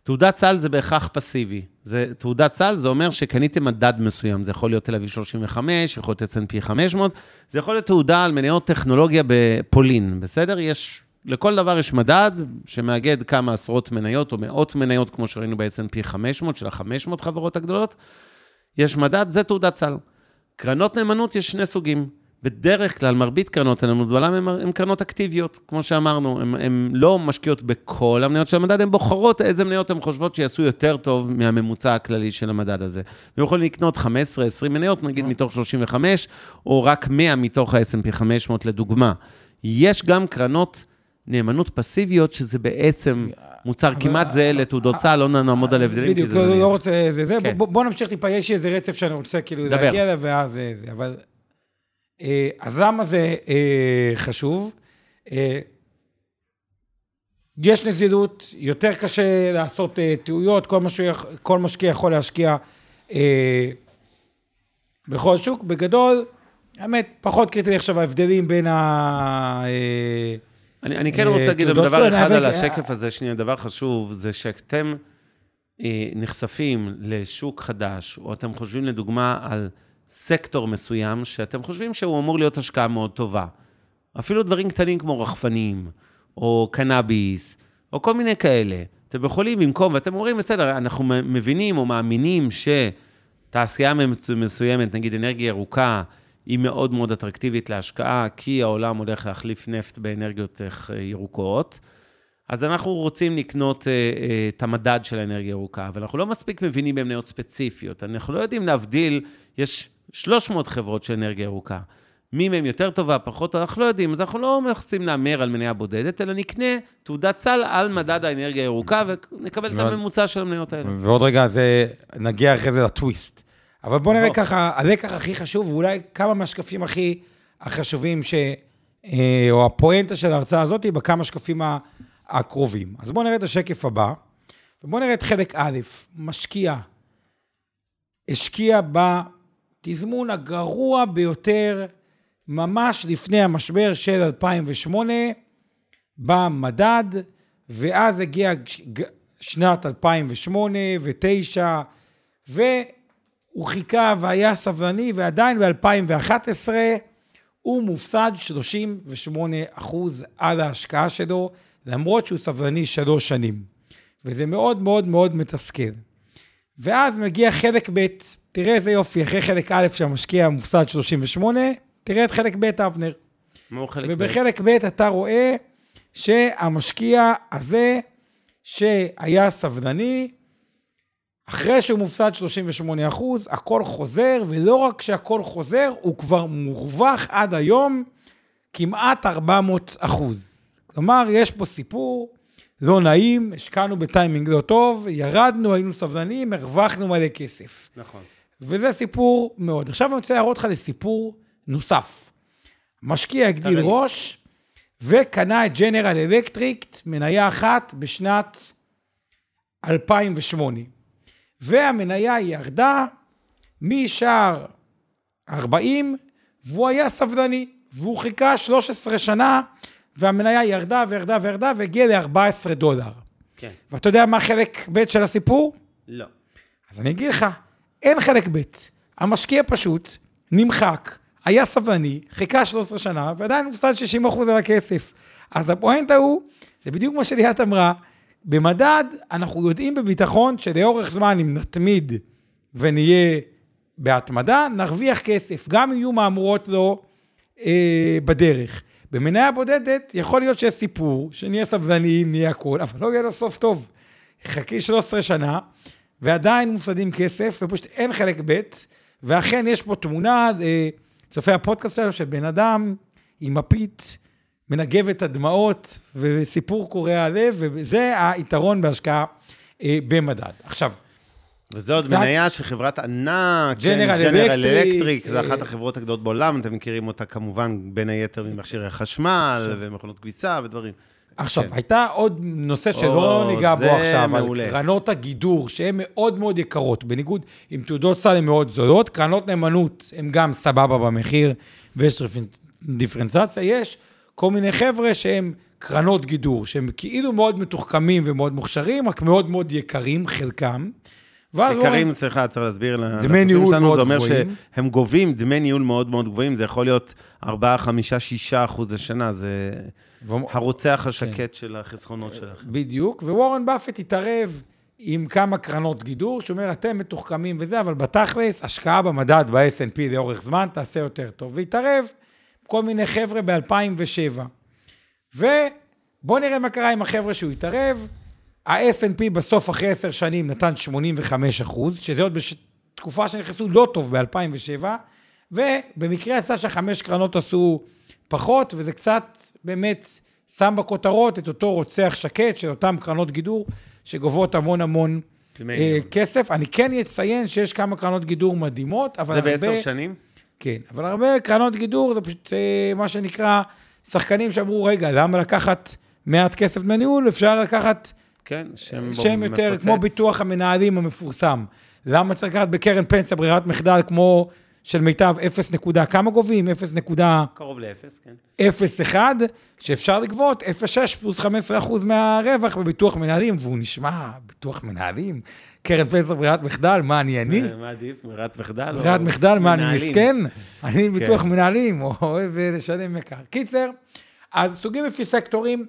תעודת סל זה בהכרח פסיבי. זה, תעודת סל זה אומר שקניתם מדד מסוים. זה יכול להיות תל אביב 35, יכול להיות S&P 500, זה יכול להיות תעודה על מניות טכנולוגיה בפולין, בסדר? יש, לכל דבר יש מדד שמאגד כמה עשרות מניות או מאות מניות, כמו שראינו ב-S&P 500, של ה-500 חברות הגדולות. יש מדד, זה תעודת סל. קרנות נאמנות יש שני סוגים. בדרך כלל, מרבית קרנות הנאמנות בעולם הן קרנות אקטיביות, כמו שאמרנו, הן לא משקיעות בכל המניות של המדד, הן בוחרות איזה מניות הן חושבות שיעשו יותר טוב מהממוצע הכללי של המדד הזה. הם יכולים לקנות 15-20 מניות, נגיד מתוך 35, או רק 100 מתוך ה-S&P 500 לדוגמה. יש גם קרנות נאמנות פסיביות, שזה בעצם מוצר כמעט זהה לתעודות צה"ל, לא נעמוד על הבדלים, כי בדיוק, זה לא, זניח. לא רוצה, זה זה. כן. בוא, נמשיך טיפה, יש איזה רצף שאני רוצה כאילו. להגיע אליו, ואז זה, זה. אבל... אה, אז למה זה אה, חשוב? אה, יש נזילות, יותר קשה לעשות טעויות, כל, משהו, כל משקיע יכול להשקיע בכל שוק. בגדול, האמת, פחות קריטי עכשיו ההבדלים בין ה... אני, אני כן רוצה להגיד דבר סל, אחד על השקף הזה, שנייה, דבר חשוב, זה שאתם נחשפים לשוק חדש, או אתם חושבים לדוגמה על סקטור מסוים, שאתם חושבים שהוא אמור להיות השקעה מאוד טובה. אפילו דברים קטנים כמו רחפנים, או קנאביס, או כל מיני כאלה. אתם יכולים במקום, ואתם אומרים, בסדר, אנחנו מבינים או מאמינים שתעשייה מסוימת, נגיד אנרגיה ירוקה, היא מאוד מאוד אטרקטיבית להשקעה, כי העולם הולך להחליף נפט באנרגיות אה, ירוקות. אז אנחנו רוצים לקנות אה, אה, את המדד של האנרגיה הירוקה, אבל אנחנו לא מספיק מבינים במניות ספציפיות. אנחנו לא יודעים להבדיל, יש 300 חברות של אנרגיה ירוקה. מי מהם יותר טובה, פחות אנחנו לא יודעים. אז אנחנו לא מחפשים להמר על מניה בודדת, אלא נקנה תעודת סל על מדד האנרגיה הירוקה, ונקבל את ועוד- הממוצע של המניות האלה. ועוד רגע, זה, נגיע אחרי זה לטוויסט. אבל בואו נראה. ככה, הלקח הכי חשוב, ואולי כמה מהשקפים הכי החשובים, ש, אה, או הפואנטה של ההרצאה הזאת, היא בכמה שקפים הקרובים. אז בואו נראה את השקף הבא, ובואו נראה את חלק א', משקיע. השקיע בתזמון הגרוע ביותר, ממש לפני המשבר של 2008, במדד, ואז הגיעה שנת 2008 ו-2009, והוא חיכה והיה סבלני, ועדיין ב-2011 הוא מופסד 38 אחוז על ההשקעה שלו, למרות שהוא סבלני שלוש שנים. וזה מאוד מאוד מאוד מתסכל. ואז מגיע חלק ב', תראה איזה יופי, אחרי חלק א' שהמשקיע מופסד 38, תראה את חלק ב', אבנר. מה הוא חלק ב'? ובחלק ב' אתה רואה שהמשקיע הזה, שהיה סבלני, אחרי שהוא מופסד 38 אחוז, הכל חוזר, ולא רק שהכל חוזר, הוא כבר מורווח עד היום כמעט 400 אחוז. כלומר, יש פה סיפור, לא נעים, השקענו בטיימינג לא טוב, ירדנו, היינו סבלניים, הרווחנו מלא כסף. נכון. וזה סיפור מאוד. עכשיו אני רוצה להראות לך לסיפור נוסף. משקיע הגדיל. ראש, וקנה את ג'נרל אלקטריק, מניה אחת, בשנת 2008. והמניה ירדה משער 40, והוא היה סבלני, והוא חיכה 13 שנה, והמניה ירדה וירדה וירדה, והגיעה ל-14 דולר. כן. ואתה יודע מה חלק ב' של הסיפור? לא. אז אני אגיד לך, אין חלק ב'. המשקיע פשוט נמחק, היה סבלני, חיכה 13 שנה, ועדיין הוא הפסד 60% על הכסף. אז הפואנטה הוא, זה בדיוק מה שליאת אמרה, במדד אנחנו יודעים בביטחון שלאורך זמן, אם נתמיד ונהיה בהתמדה, נרוויח כסף, גם אם יהיו מהמורות לו אה, בדרך. במניה בודדת, יכול להיות שיש סיפור, שנהיה סבלניים, נהיה הכול, אבל לא יהיה לו סוף טוב. חכי 13 שנה, ועדיין מופסדים כסף, ופשוט אין חלק ב', ואכן יש פה תמונה, אה, צופי הפודקאסט שלנו, של בן אדם עם מפית, מנגב את הדמעות, וסיפור קורע הלב, וזה היתרון בהשקעה אה, במדד. עכשיו, וזה עוד זה- מניה של חברת ענק, ג'נרל Electric, אלקטריק, זו אה, אחת החברות הגדולות בעולם, אתם מכירים אותה כמובן בין היתר ממכשירי חשמל ומכונות כביסה ודברים. עכשיו, כן. הייתה עוד נושא שלא או, ניגע בו זה עכשיו, מעולה. על קרנות הגידור, שהן מאוד מאוד יקרות, בניגוד עם תעודות סל הן מאוד זולות, קרנות נאמנות הן גם סבבה במחיר, ויש דיפרנ- דיפרנציאציה, יש כל מיני חבר'ה שהם קרנות גידור, שהם כאילו מאוד מתוחכמים ומאוד מוכשרים, רק מאוד מאוד יקרים, חלקם. יקרים, סליחה, צריך להסביר דמי לצופים ניהול שלנו, מאוד זה אומר. שהם גובים דמי ניהול מאוד מאוד גבוהים, זה יכול להיות 4, 5, 6 אחוז לשנה, זה הרוצח כן. השקט של החסכונות שלכם. בדיוק, ווורן באפט התערב עם כמה קרנות גידור, שאומר, אתם מתוחכמים וזה, אבל בתכלס, השקעה במדד ב-S&P לאורך זמן תעשה יותר טוב. והתערב כל מיני חבר'ה ב-2007. ובואו נראה מה קרה עם החבר'ה שהוא התערב. ה-S&P בסוף, אחרי עשר שנים, נתן 85 אחוז, שזה עוד בתקופה שנכנסו לא טוב ב-2007, ובמקרה יצא שהחמש קרנות עשו פחות, וזה קצת באמת שם בכותרות את אותו רוצח שקט של אותן קרנות גידור, שגובות המון המון אה. כסף. אני כן אציין שיש כמה קרנות גידור מדהימות, אבל זה הרבה... בעשר שנים? כן, אבל הרבה קרנות גידור זה פשוט אה, מה שנקרא שחקנים שאמרו, רגע, למה לקחת מעט כסף דמי ניהול? אפשר לקחת כן, שם שם יותר, מפוצץ. כמו ביטוח המנהלים המפורסם. למה צריך לקחת בקרן פנסיה ברירת מחדל כמו של מיטב 0 נקודה, כמה גובים? 0 נקודה קרוב לאפס, כן. 0.1, שאפשר לגבות 0.6 פלוס 15% מהרווח בביטוח מנהלים, והוא נשמע, ביטוח מנהלים? קרן פנסיה ברירת מחדל, מה אני אני? מה עדיף, ברירת מחדל? או ברירת מחדל, מה אני? מסכן? אני ביטוח כן. מנהלים, אוהב אה, לשלם יקר. קיצר, אז סוגים לפי סקטורים,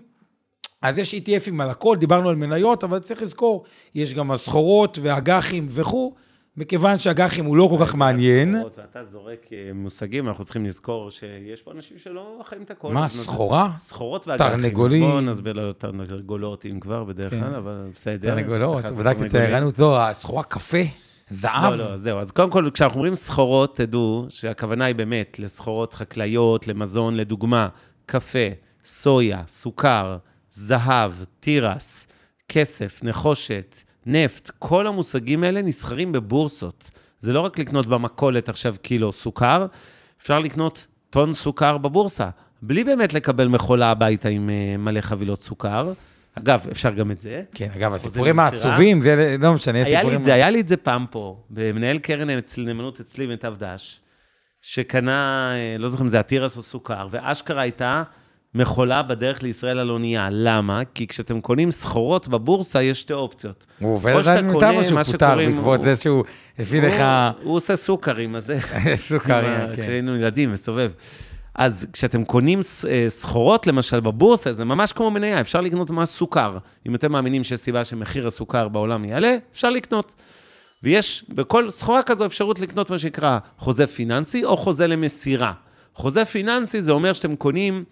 אז יש ETFים על הכל, דיברנו על מניות, אבל צריך לזכור, יש גם הסחורות והאג"חים וכו', מכיוון שהאג"חים הוא לא כל כך מעניין. ואתה זורק אה, מושגים, אנחנו צריכים לזכור שיש פה אנשים שלא חיים את הכל. מה, סחורה? סחורות ואג"חים. תרנגולים. בואו נסביר לו תרנגולות, אם כבר, בדרך כן. כלל, אבל בסדר. תרנגולות, בדקתי את. הערנות, לא, הסחורה קפה, זהב. לא, לא, זהו. אז קודם כל, כשאנחנו אומרים סחורות, תדעו שהכוונה היא באמת לסחורות חקלאיות, למזון, לדוגמה, קפה, סויה, סוכר, זהב, תירס, כסף, נחושת, נפט, כל המושגים האלה נסחרים בבורסות. זה לא רק לקנות במכולת עכשיו קילו סוכר, אפשר לקנות טון סוכר בבורסה, בלי באמת לקבל מכולה הביתה עם אה, מלא חבילות סוכר. אגב, אפשר גם את זה. כן, אגב, הסיפורים. העצובים, זה לא משנה, היה לי. את זה, היה לי את זה פעם פה, במנהל קרן אצל נאמנות אצלי, מיטב דש, שקנה, אה, לא זוכר אם זה התירס או סוכר, ואשכרה הייתה מכולה בדרך לישראל על אונייה. למה? כי כשאתם קונים סחורות בבורסה, יש שתי אופציות. הוא עובד עדיין מטעם או שהוא פוטר בעקבות זה שהוא הביא לך הוא- עושה סוכרים, אז זה... סוכריה, כן. כשהיינו ילדים, מסובב. אז כשאתם קונים אה, סחורות, למשל, בבורסה, זה ממש כמו מניה, אפשר לקנות ממש סוכר. אם אתם מאמינים שיש סיבה שמחיר הסוכר בעולם יעלה, אפשר לקנות. ויש בכל סחורה כזו אפשרות לקנות מה שנקרא חוזה פיננסי או חוזה למסירה. חוזה פיננסי זה אומר שאתם קונים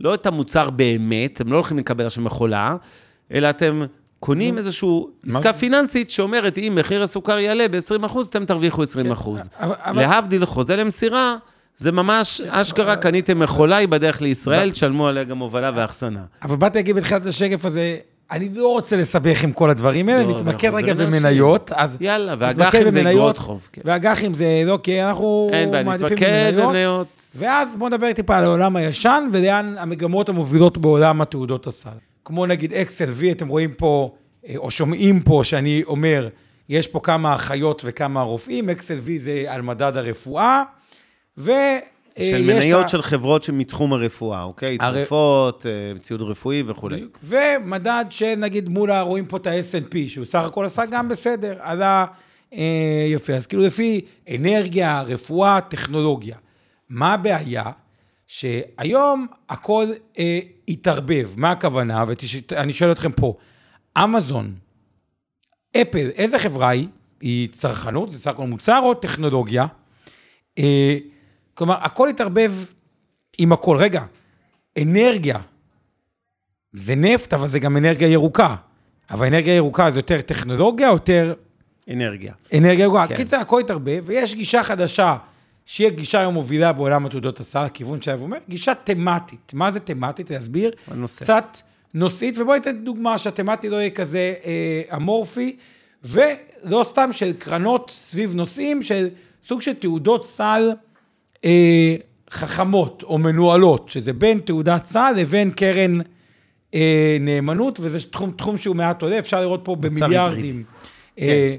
לא את המוצר באמת, אתם לא הולכים לקבל עכשיו מכולה, אלא אתם קונים איזושהי עסקה פיננסית שאומרת, אם מחיר הסוכר יעלה ב-20%, אתם תרוויחו 20%. אבל- אבל- להבדיל, חוזה למסירה, זה ממש, אשכרה קניתם מכולה, היא בדרך לישראל, תשלמו עליה גם הובלה ואחסנה. אבל באתי להגיד בתחילת השקף הזה, אני לא רוצה לסבך עם כל הדברים האלה, לא, נתמקד רגע לא. במניות. אז יאללה, ואג"חים זה אגרות חוב. כן. ואג"חים זה לא, כי אנחנו מעדיפים במניות. ואז בואו נדבר טיפה על העולם הישן ולאן המגמות המובילות בעולם התעודות הסל. כמו נגיד XLV, אתם רואים פה, אה, או שומעים פה, שאני אומר, יש פה כמה אחיות וכמה רופאים, XLV זה על מדד הרפואה, ו... אה, של מניות של חברות שמתחום הרפואה, אוקיי? הר- תרופות, אה, ציוד רפואי וכולי. ומדד שנגיד מול, רואים פה את ה-S&P, שהוא סך הכל עשה גם בסדר, עלה אה, יפה. אז כאילו לפי אנרגיה, רפואה, טכנולוגיה. מה הבעיה? שהיום הכל אה, התערבב. מה הכוונה? ואני שואל אתכם פה, אמזון, אפל, איזה חברה היא? היא צרכנות, זה סך הכל מוצר או טכנולוגיה? אה, כלומר, הכל התערבב עם הכל. רגע, אנרגיה, זה נפט, אבל זה גם אנרגיה ירוקה. אבל אנרגיה ירוקה זה יותר טכנולוגיה, יותר אנרגיה. אנרגיה ירוקה. כן. קיצר, הכל התערבב, ויש גישה חדשה, שהיא הגישה היום מובילה בעולם התעודות הסל, הכיוון שהיה אומר, גישה תמטית. מה זה תמטית? להסביר. הנושא. קצת נושאית, ובואי ניתן דוגמה שהתמטי לא יהיה כזה אה, אמורפי, ולא סתם של קרנות סביב נושאים, של סוג של תעודות סל אה, חכמות או מנוהלות, שזה בין תעודת סל לבין קרן אה, נאמנות, וזה תחום, תחום שהוא מעט עולה, אפשר לראות פה במיליארדים, אה,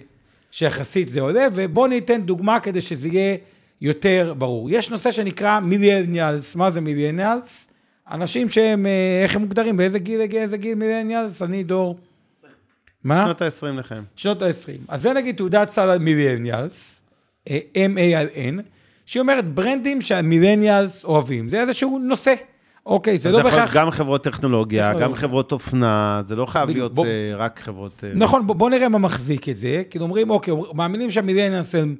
שיחסית זה עולה, ובואו ניתן דוגמה כדי שזה יהיה יותר ברור. יש נושא שנקרא מיליאניאלס, מה זה מיליאניאלס? אנשים שהם, אה, איך הם מוגדרים, באיזה גיל, איזה גיל מיליאניאלס? אני דור... מה? שנות ה-20 לכם. שנות ה-20. אז זה נגיד תעודת סל על מיליאניאלס, אה, M-A-L-N, שהיא אומרת ברנדים שהמיליאניאלס אוהבים. זה איזשהו נושא. אוקיי, זה לא בהכרח... גם חברות טכנולוגיה, גם. חברות אופנה, זה לא חייב להיות אה, רק חברות... אה, נכון, בוא, נראה מה מחזיק את זה. כאילו אומרים, אוקיי, מאמינים שהמיליאניאלס הם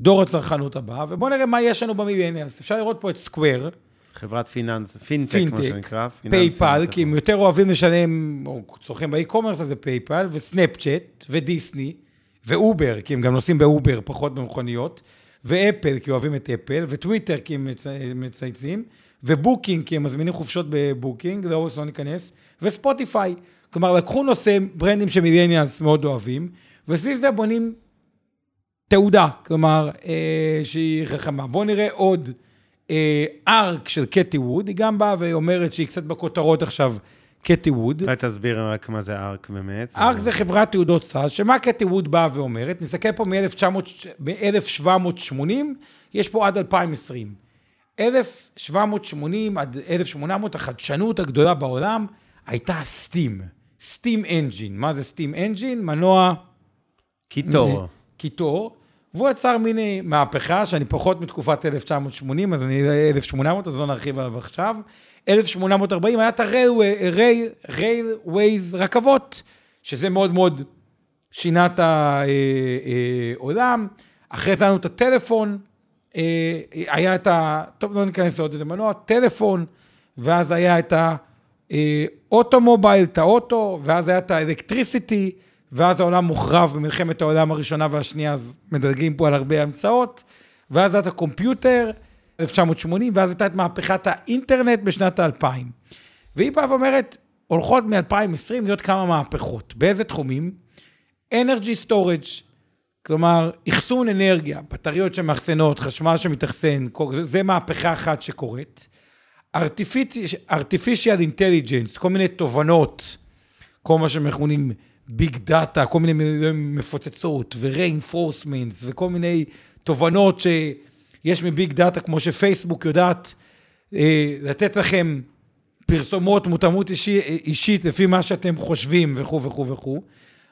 דור הצרכנות הבא, ובואו נראה מה יש לנו במיליאניאלס. אפשר לראות פה את סקוואר, חברת finance, פינטק, פינטק, מה שנקרא. פייפל, כי הם. יותר אוהבים לשלם, או צורכים ב e-commerce, אז זה פייפל, וסנאפצ'אט, ודיסני, ואובר, כי הם גם נוסעים באובר, פחות במכוניות, ואפל, כי אוהבים את אפל, וטוויטר, כי הם מצ... מצייצים, ובוקינג, כי הם מזמינים חופשות בבוקינג, לא, לא ניכנס, וספוטיפיי. כלומר, לקחו נושא, ברנדים ש millennials מאוד אוהבים, וסביב זה בונים תעודה, כלומר, אה, שהיא חכמה. בואו נראה עוד אה, ארק של קטי ווד, היא גם באה ואומרת שהיא קצת בכותרות עכשיו, קטי ווד. אולי תסביר רק מה זה ארק באמת. ארק זה חברת תעודות סל, שמה קטי ווד באה ואומרת, נסתכל פה מ-1780, יש פה עד 2020. 1780 עד 1800, החדשנות הגדולה בעולם הייתה steam. steam engine. מה זה steam engine? מנוע קיטור. קיטור, והוא יצר מין אה, מהפכה, שאני פחות מתקופת 1980, אז אני 1800, אז לא נרחיב עליו עכשיו. 1840 היה את ה-railways, רכבות, שזה מאוד מאוד שינה את העולם. אחרי זה היה לנו את הטלפון, אה, היה את ה... טוב, לא ניכנס לעוד איזה מנוע, טלפון, ואז היה את ה automobile, את האוטו, ואז היה את ה electricity, ואז העולם מוחרב במלחמת העולם הראשונה והשנייה, אז מדלגים פה על הרבה המצאות, ואז היה את הקומפיוטר, 1980, ואז הייתה את מהפכת האינטרנט בשנת האלפיים. והיא באה ואומרת, הולכות מ-2020 להיות כמה מהפכות. באיזה תחומים? Energy Storage, כלומר, אחסון אנרגיה, בטריות שמאחסנות, חשמל שמתאחסן, זה מהפכה אחת שקורית. Artifici- artificial Intelligence, כל מיני תובנות, כל מה שמכונים ביג דאטה, כל מיני מפוצצות, ו-reinforcements, וכל מיני תובנות שיש מביג דאטה, כמו שפייסבוק יודעת אה, לתת לכם פרסומות, מותאמות אישי, אישית לפי מה שאתם חושבים וכו' וכו' וכו'.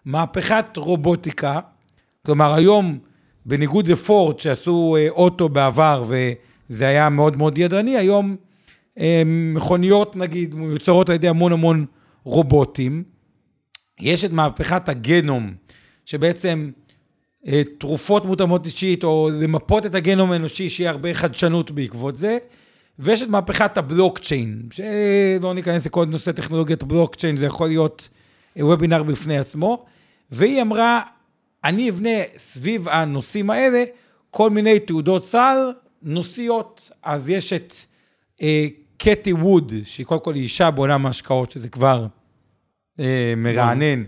מהפכת רובוטיקה, כלומר היום, בניגוד לפורד שעשו אה, אוטו בעבר וזה היה מאוד מאוד ידני, היום אה, מכוניות נגיד מיוצרות על ידי המון המון רובוטים. יש את מהפכת הגנום, שבעצם תרופות מותאמות אישית, או למפות את הגנום האנושי, שיהיה הרבה חדשנות בעקבות זה. ויש את מהפכת הבלוקצ'יין, שלא ניכנס לכל נושא טכנולוגיית בלוקצ'יין, זה יכול להיות אה, וובינר בפני עצמו. והיא אמרה, אני אבנה סביב הנושאים האלה כל מיני תעודות סל נושאיות. אז יש את אה, קטי ווד, שהיא קודם כל אישה בעולם ההשקעות, שזה כבר אה, מרענן,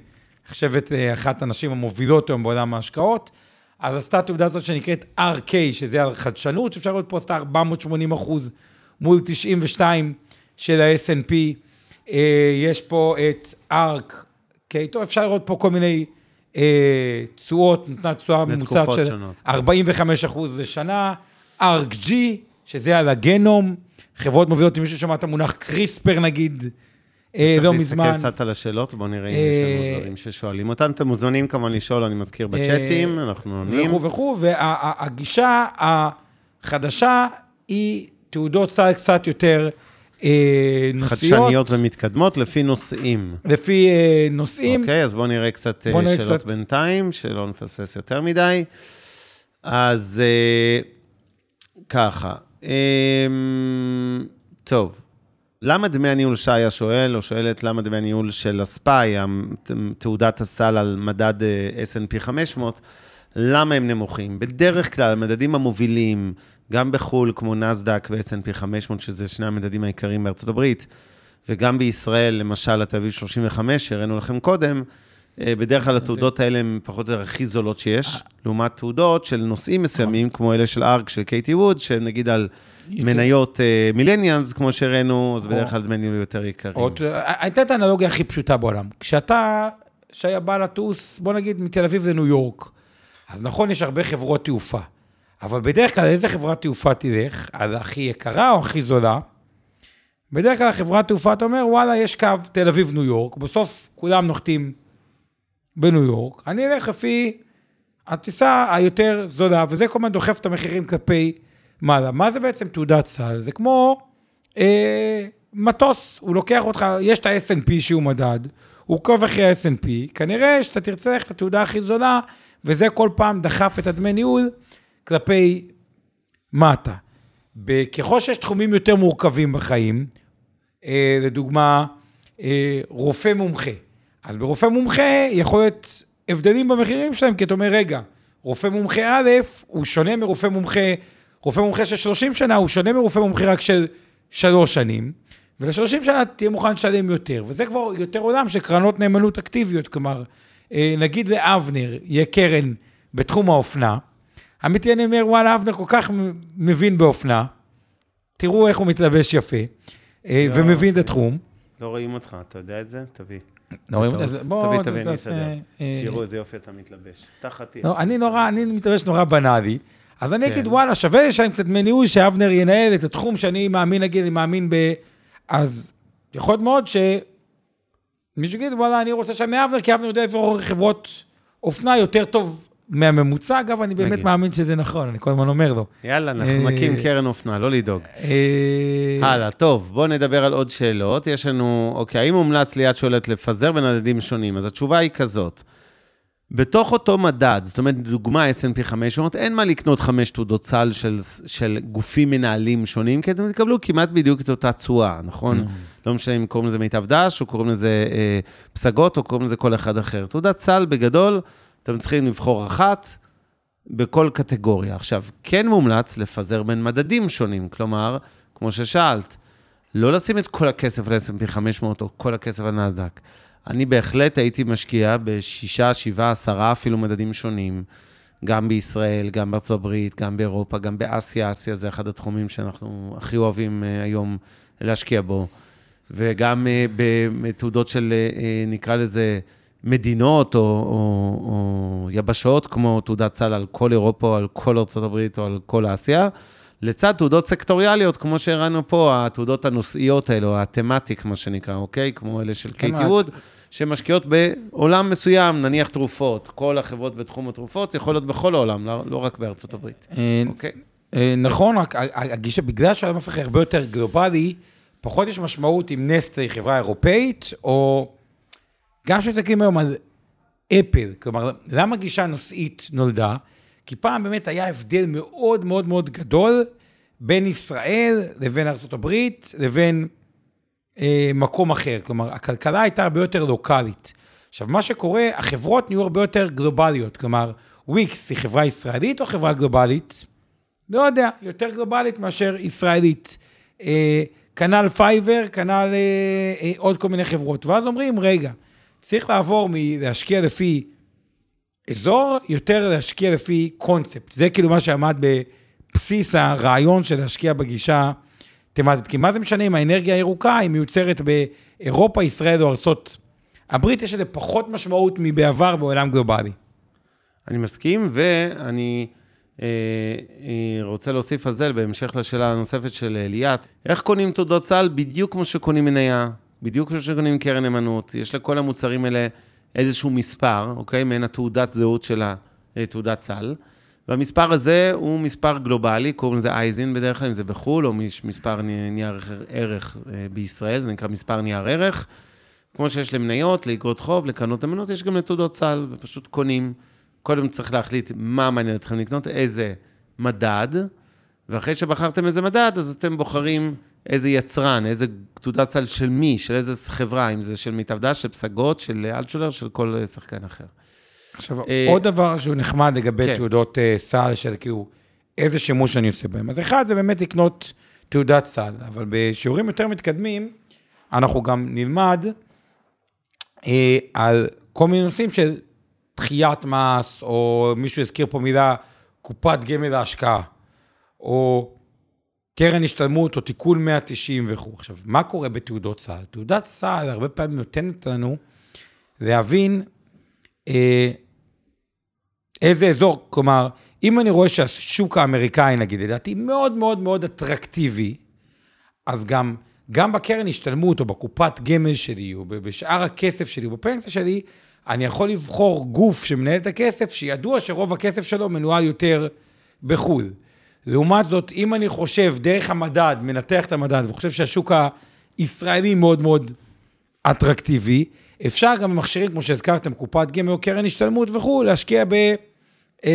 נחשבת אה, אחת הנשים המובילות היום בעולם ההשקעות, אז עשתה תעודה הזאת שנקראת RK, שזה על חדשנות, שאפשר לראות פה עשתה 480 אחוז מול 92 של ה-S&P. אה, יש פה את ARK, אוקיי, טוב, אפשר לראות פה כל מיני אה, תשואות, נתנה תשואה ממוצעת של שונות. 45 אחוז לשנה, ARK G, שזה על הגנום, חברות מובילות, אם מישהו שמע את המונח קריספר נגיד, אה, לא צריך מזמן. להסתכל קצת על השאלות, בואו נראה אם יש אה, לנו דברים ששואלים אותנו. אתם מוזמנים כמובן לשאול, אני מזכיר בצ'אטים, אנחנו עונים. וכו' וכו', והגישה החדשה היא תעודות סל קצת יותר אה, נושאיות. חדשניות ומתקדמות לפי נושאים. לפי אה, נושאים. אוקיי, אז בואו נראה קצת אה, בוא נראה שאלות קצת. בינתיים, שלא נפספס יותר מדי. אז אה, ככה, אה, טוב, למה דמי הניהול שי השואל, או שואלת למה דמי הניהול של הספאי, תעודת הסל על מדד אה, S&P 500, למה הם נמוכים? בדרך כלל, המדדים המובילים, גם בחו"ל, כמו נסדק ו-S&P 500, שזה שני המדדים העיקריים בארצות הברית, וגם בישראל, למשל, התל אביב 35, שהראינו לכם קודם, אה, בדרך כלל התעודות האלה הן פחות או יותר הכי זולות שיש, לעומת תעודות של נושאים מסוימים, כמו אלה של ארק, של קייטי ווד, שהם נגיד על מניות מילניאנס, כמו שהראינו, אז בדרך כלל דמי ניהול יותר יקרים. אני אתן את האנלוגיה הכי פשוטה בעולם. כשאתה, שהיה בא לטוס, בוא נגיד מתל אביב לניו יורק, אז נכון, יש הרבה חברות תעופה, אבל בדרך כלל איזה חברת תעופה תלך? על הכי יקרה או הכי זולה? בדרך כלל חברת תעופה, אתה אומר, וואלה, יש קו תל אביב-ניו יורק, בסוף כולם נוחתים בניו יורק, אני אלך לפי הטיסה היותר זולה, וזה כל הזמן דוחף את המחירים כלפי מעלה. מה זה בעצם תעודת סל? זה כמו אה, מטוס, הוא לוקח אותך, יש את ה-S&P שהוא מדד, הוא עוקב אחרי ה-S&P, כנראה שאתה תרצה ללכת לתעודה הכי זולה, וזה כל פעם דחף את הדמי ניהול כלפי מטה. ככל שיש תחומים יותר מורכבים בחיים, אה, לדוגמה, אה, רופא מומחה. אז ברופא מומחה יכול להיות הבדלים במחירים שלהם, כי אתה אומר, רגע, רופא מומחה א', הוא שונה מרופא מומחה, רופא מומחה של 30 שנה, הוא שונה מרופא מומחה רק של 3 שנים, ול-30 שנה תהיה מוכן לשלם יותר, וזה כבר יותר עולם של קרנות נאמנות אקטיביות, כלומר, אה, נגיד לאבנר יהיה קרן בתחום האופנה, אמיתי אני אומר, וואלה, אבנר כל כך מ- מבין באופנה, תראו איך הוא מתלבש יפה, אה, לא, ומבין את התחום. לא רואים אותך, אתה יודע את זה? תביא. לא רואים- אז בוא, תביא, תביא, אני אסתדר. אה, שיראו איזה יופי אתה מתלבש. תחת לא, אני נורא, אני מתלבש נורא בנאלי. אז אני כן. אגיד, וואלה, שווה לשלם קצת דמי ניהול, שאבנר ינהל את התחום שאני מאמין, נגיד, אני מאמין ב... אז יכול להיות מאוד שמישהו יגיד, וואלה, אני רוצה לשלם מאבנר, כי אבנר יודע לבחור חברות אופנה יותר טוב מהממוצע. אגב, אני באמת נגיד. מאמין שזה נכון, אני כל הזמן אומר לו. יאללה, אנחנו אה, נקים קרן אופנה, לא לדאוג. אה, הלאה, טוב, בואו נדבר על עוד שאלות. יש לנו, אוקיי, האם מומלץ ליד שואלת לפזר בין מדדים שונים? אז התשובה היא כזאת. בתוך אותו מדד, זאת אומרת, דוגמה S&P 500, אין מה לקנות חמש תעודות סל של, של גופים מנהלים שונים, כי אתם תקבלו כמעט בדיוק את אותה תשואה, נכון? לא משנה אם קוראים לזה מיטב דש, או קוראים לזה אה, פסגות, או קוראים לזה כל אחד אחר. תעודת סל, בגדול, אתם צריכים לבחור אחת בכל קטגוריה. עכשיו, כן מומלץ לפזר בין מדדים שונים, כלומר, כמו ששאלת, לא לשים את כל הכסף ל-S&P 500 או כל הכסף על נסדק. אני בהחלט הייתי משקיע בשישה, שבעה, עשרה אפילו מדדים שונים, גם בישראל, גם בארצות הברית, גם באירופה, גם באסיה. אסיה זה אחד התחומים שאנחנו הכי אוהבים אה, היום להשקיע בו. וגם אה, בתעודות של, אה, נקרא לזה, מדינות או, או, או יבשות, כמו תעודת סל על כל אירופה, או על כל ארצות הברית, או על כל אסיה, לצד תעודות סקטוריאליות, כמו שהראינו פה, התעודות הנושאיות האלו, התמטיק, מה שנקרא, אוקיי? כמו אלה של קייטי ווד, שמשקיעות בעולם מסוים, נניח תרופות. כל החברות בתחום התרופות יכול להיות בכל העולם, לא, לא רק בארצות הברית, אה, אוקיי? אה, נכון, רק הגישה, בגלל שהעולם הופך הרבה יותר גלובלי, פחות יש משמעות אם נסטה היא חברה אירופאית, או גם כשמסתכלים היום על אפל, כלומר, למה גישה נושאית נולדה? כי פעם באמת היה הבדל מאוד מאוד מאוד גדול בין ישראל לבין ארה"ב לבין מקום אחר. כלומר, הכלכלה הייתה הרבה יותר לוקאלית. עכשיו, מה שקורה, החברות נהיו הרבה יותר גלובליות. כלומר, וויקס היא חברה ישראלית או חברה גלובלית? לא יודע, יותר גלובלית מאשר ישראלית. אה, כנ"ל פייבר, כנ"ל אה, אה, עוד כל מיני חברות. ואז אומרים, רגע, צריך לעבור מלהשקיע לפי אזור, יותר להשקיע לפי קונספט. זה כאילו מה שעמד בבסיס הרעיון של להשקיע בגישה תמטית. כי מה זה משנה אם האנרגיה הירוקה היא מיוצרת באירופה, ישראל או ארצות הברית, יש לזה פחות משמעות מבעבר בעולם גלובלי. אני מסכים, ואני אה, אה, רוצה להוסיף על זה, בהמשך לשאלה הנוספת של ליאת, איך קונים תעודות סל? בדיוק כמו שקונים מניה, בדיוק כמו שקונים קרן נאמנות, יש לכל המוצרים האלה איזשהו מספר, אוקיי? מעין התעודת זהות של התעודת סל. והמספר הזה הוא מספר גלובלי, קוראים לזה אייזין בדרך כלל, אם זה בחו"ל, או מספר נייר ערך אה, בישראל, זה נקרא מספר נייר ערך. כמו שיש למניות, לאגרות חוב, לקרנות אמנות, יש גם לתעודות סל, ופשוט קונים. קודם צריך להחליט מה מעניין אתכם לקנות, איזה מדד, ואחרי שבחרתם איזה מדד, אז אתם בוחרים איזה יצרן, איזה תעודת סל של מי, של איזה חברה, אם זה של מיטב דש, של פסגות, של אלטשולר, של כל שחקן אחר. עכשיו, אה, עוד דבר שהוא נחמד לגבי כן. תעודות uh, סל, של כאילו, איזה שימוש אני עושה בהם. אז אחד, זה באמת לקנות תעודת סל, אבל בשיעורים יותר מתקדמים, אנחנו גם נלמד uh, על כל מיני נושאים של דחיית מס, או מישהו הזכיר פה מילה, קופת גמל להשקעה, או קרן השתלמות, או תיקון 190 וכו'. עכשיו, מה קורה בתעודות סל? תעודת סל הרבה פעמים נותנת לנו להבין אה, איזה אזור, כלומר, אם אני רואה שהשוק האמריקאי, נגיד, לדעתי, מאוד מאוד מאוד אטרקטיבי, אז גם, גם בקרן השתלמות, או בקופת גמל שלי, או בשאר הכסף שלי, או בפנסיה שלי, אני יכול לבחור גוף שמנהל את הכסף, שידוע שרוב הכסף שלו מנוהל יותר בחו"ל. לעומת זאת, אם אני חושב דרך המדד, מנתח את המדד, וחושב שהשוק הישראלי מאוד מאוד אטרקטיבי, אפשר גם במכשירים, כמו שהזכרתם, קופת גמל או קרן השתלמות וכו', להשקיע בגוף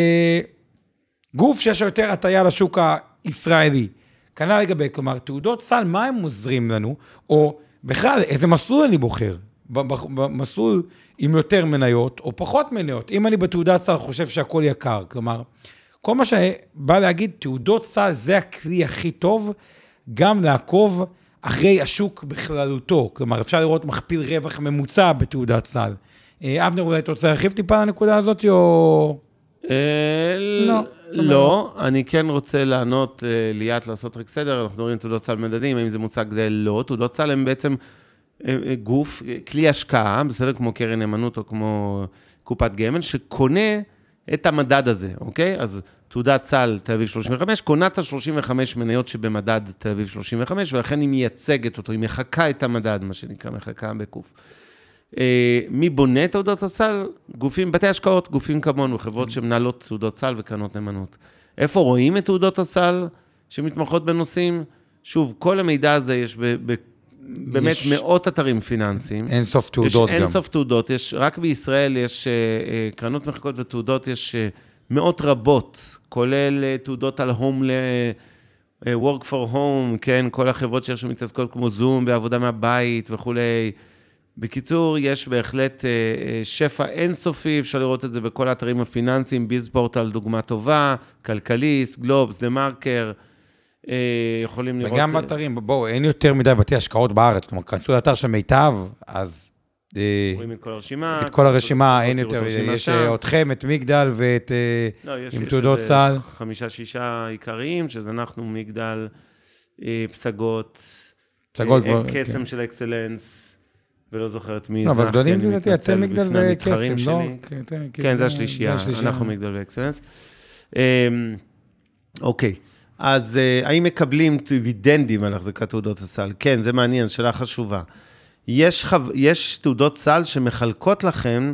אה, שיש לו יותר הטיה לשוק הישראלי. כנ"ל לגבי, כלומר, תעודות סל, מה הם עוזרים לנו, או בכלל, איזה מסלול אני בוחר? במסלול עם יותר מניות או פחות מניות. אם אני בתעודת סל חושב שהכל יקר, כלומר, כל מה שבא להגיד, תעודות סל זה הכלי הכי טוב גם לעקוב אחרי השוק בכללותו. כלומר, אפשר לראות מכפיל רווח ממוצע בתעודת סל. אה, אבנר, אולי אתה רוצה להרחיב טיפה על הנקודה הזאת, או... אה, לא. לא, אני כן רוצה לענות, אה, ליאת, לעשות רק סדר, אנחנו רואים תעודות סל מדדים, האם זה מוצג זה לא. תעודות סל הן בעצם גוף, כלי השקעה, בסדר? כמו קרן נאמנות או כמו קופת גמל, שקונה את המדד הזה, אוקיי? אז תעודת סל תל אביב 35, קונה את ה-35 מניות שבמדד תל אביב 35, ולכן היא מייצגת אותו, היא מחקה את המדד, מה שנקרא, מחקה בקוף. אה, מי בונה את תעודות הסל? גופים, בתי השקעות, גופים כמונו, חברות שמנהלות תעודות סל וקרנות נאמנות. איפה רואים את תעודות הסל שמתמחות בנושאים? שוב, כל המידע הזה יש באמת יש... מאות אתרים פיננסיים. אין סוף תעודות יש גם. אין סוף תעודות. יש, רק בישראל יש uh, uh, קרנות מחקות ותעודות, יש uh, מאות רבות, כולל תעודות על הום ל... work for home, כן, כל החברות שיש מתעסקות כמו זום, בעבודה מהבית וכולי. בקיצור, יש בהחלט שפע אינסופי, אפשר לראות את זה בכל האתרים הפיננסיים, ביזפורטל דוגמה טובה, כלכליסט, גלובס, דה מרקר. אה, יכולים לראות... וגם באתרים, בואו, אין יותר מדי בתי השקעות בארץ. כלומר, כנסו לאתר של מיטב, אז... אה, רואים את כל הרשימה. את כל הרשימה, אין יותר, יש אה, אתכם, את מגדל ואת... לא, תעודות צה"ל. חמישה-שישה עיקריים, שזה אנחנו, מגדל, פסגות, פסגות כבר... קסם כן. של אקסלנס. ולא זוכר את מי לא, אבל גדולים זה לדעתי, אתם מגדל וקסם, לא? כן, זה השלישייה, אנחנו מגדל ואקסלנס. אוקיי. אז uh, האם מקבלים דיבידנדים על החזקת תעודות הסל? כן, זה מעניין, שאלה חשובה. יש, חו... יש תעודות סל שמחלקות לכם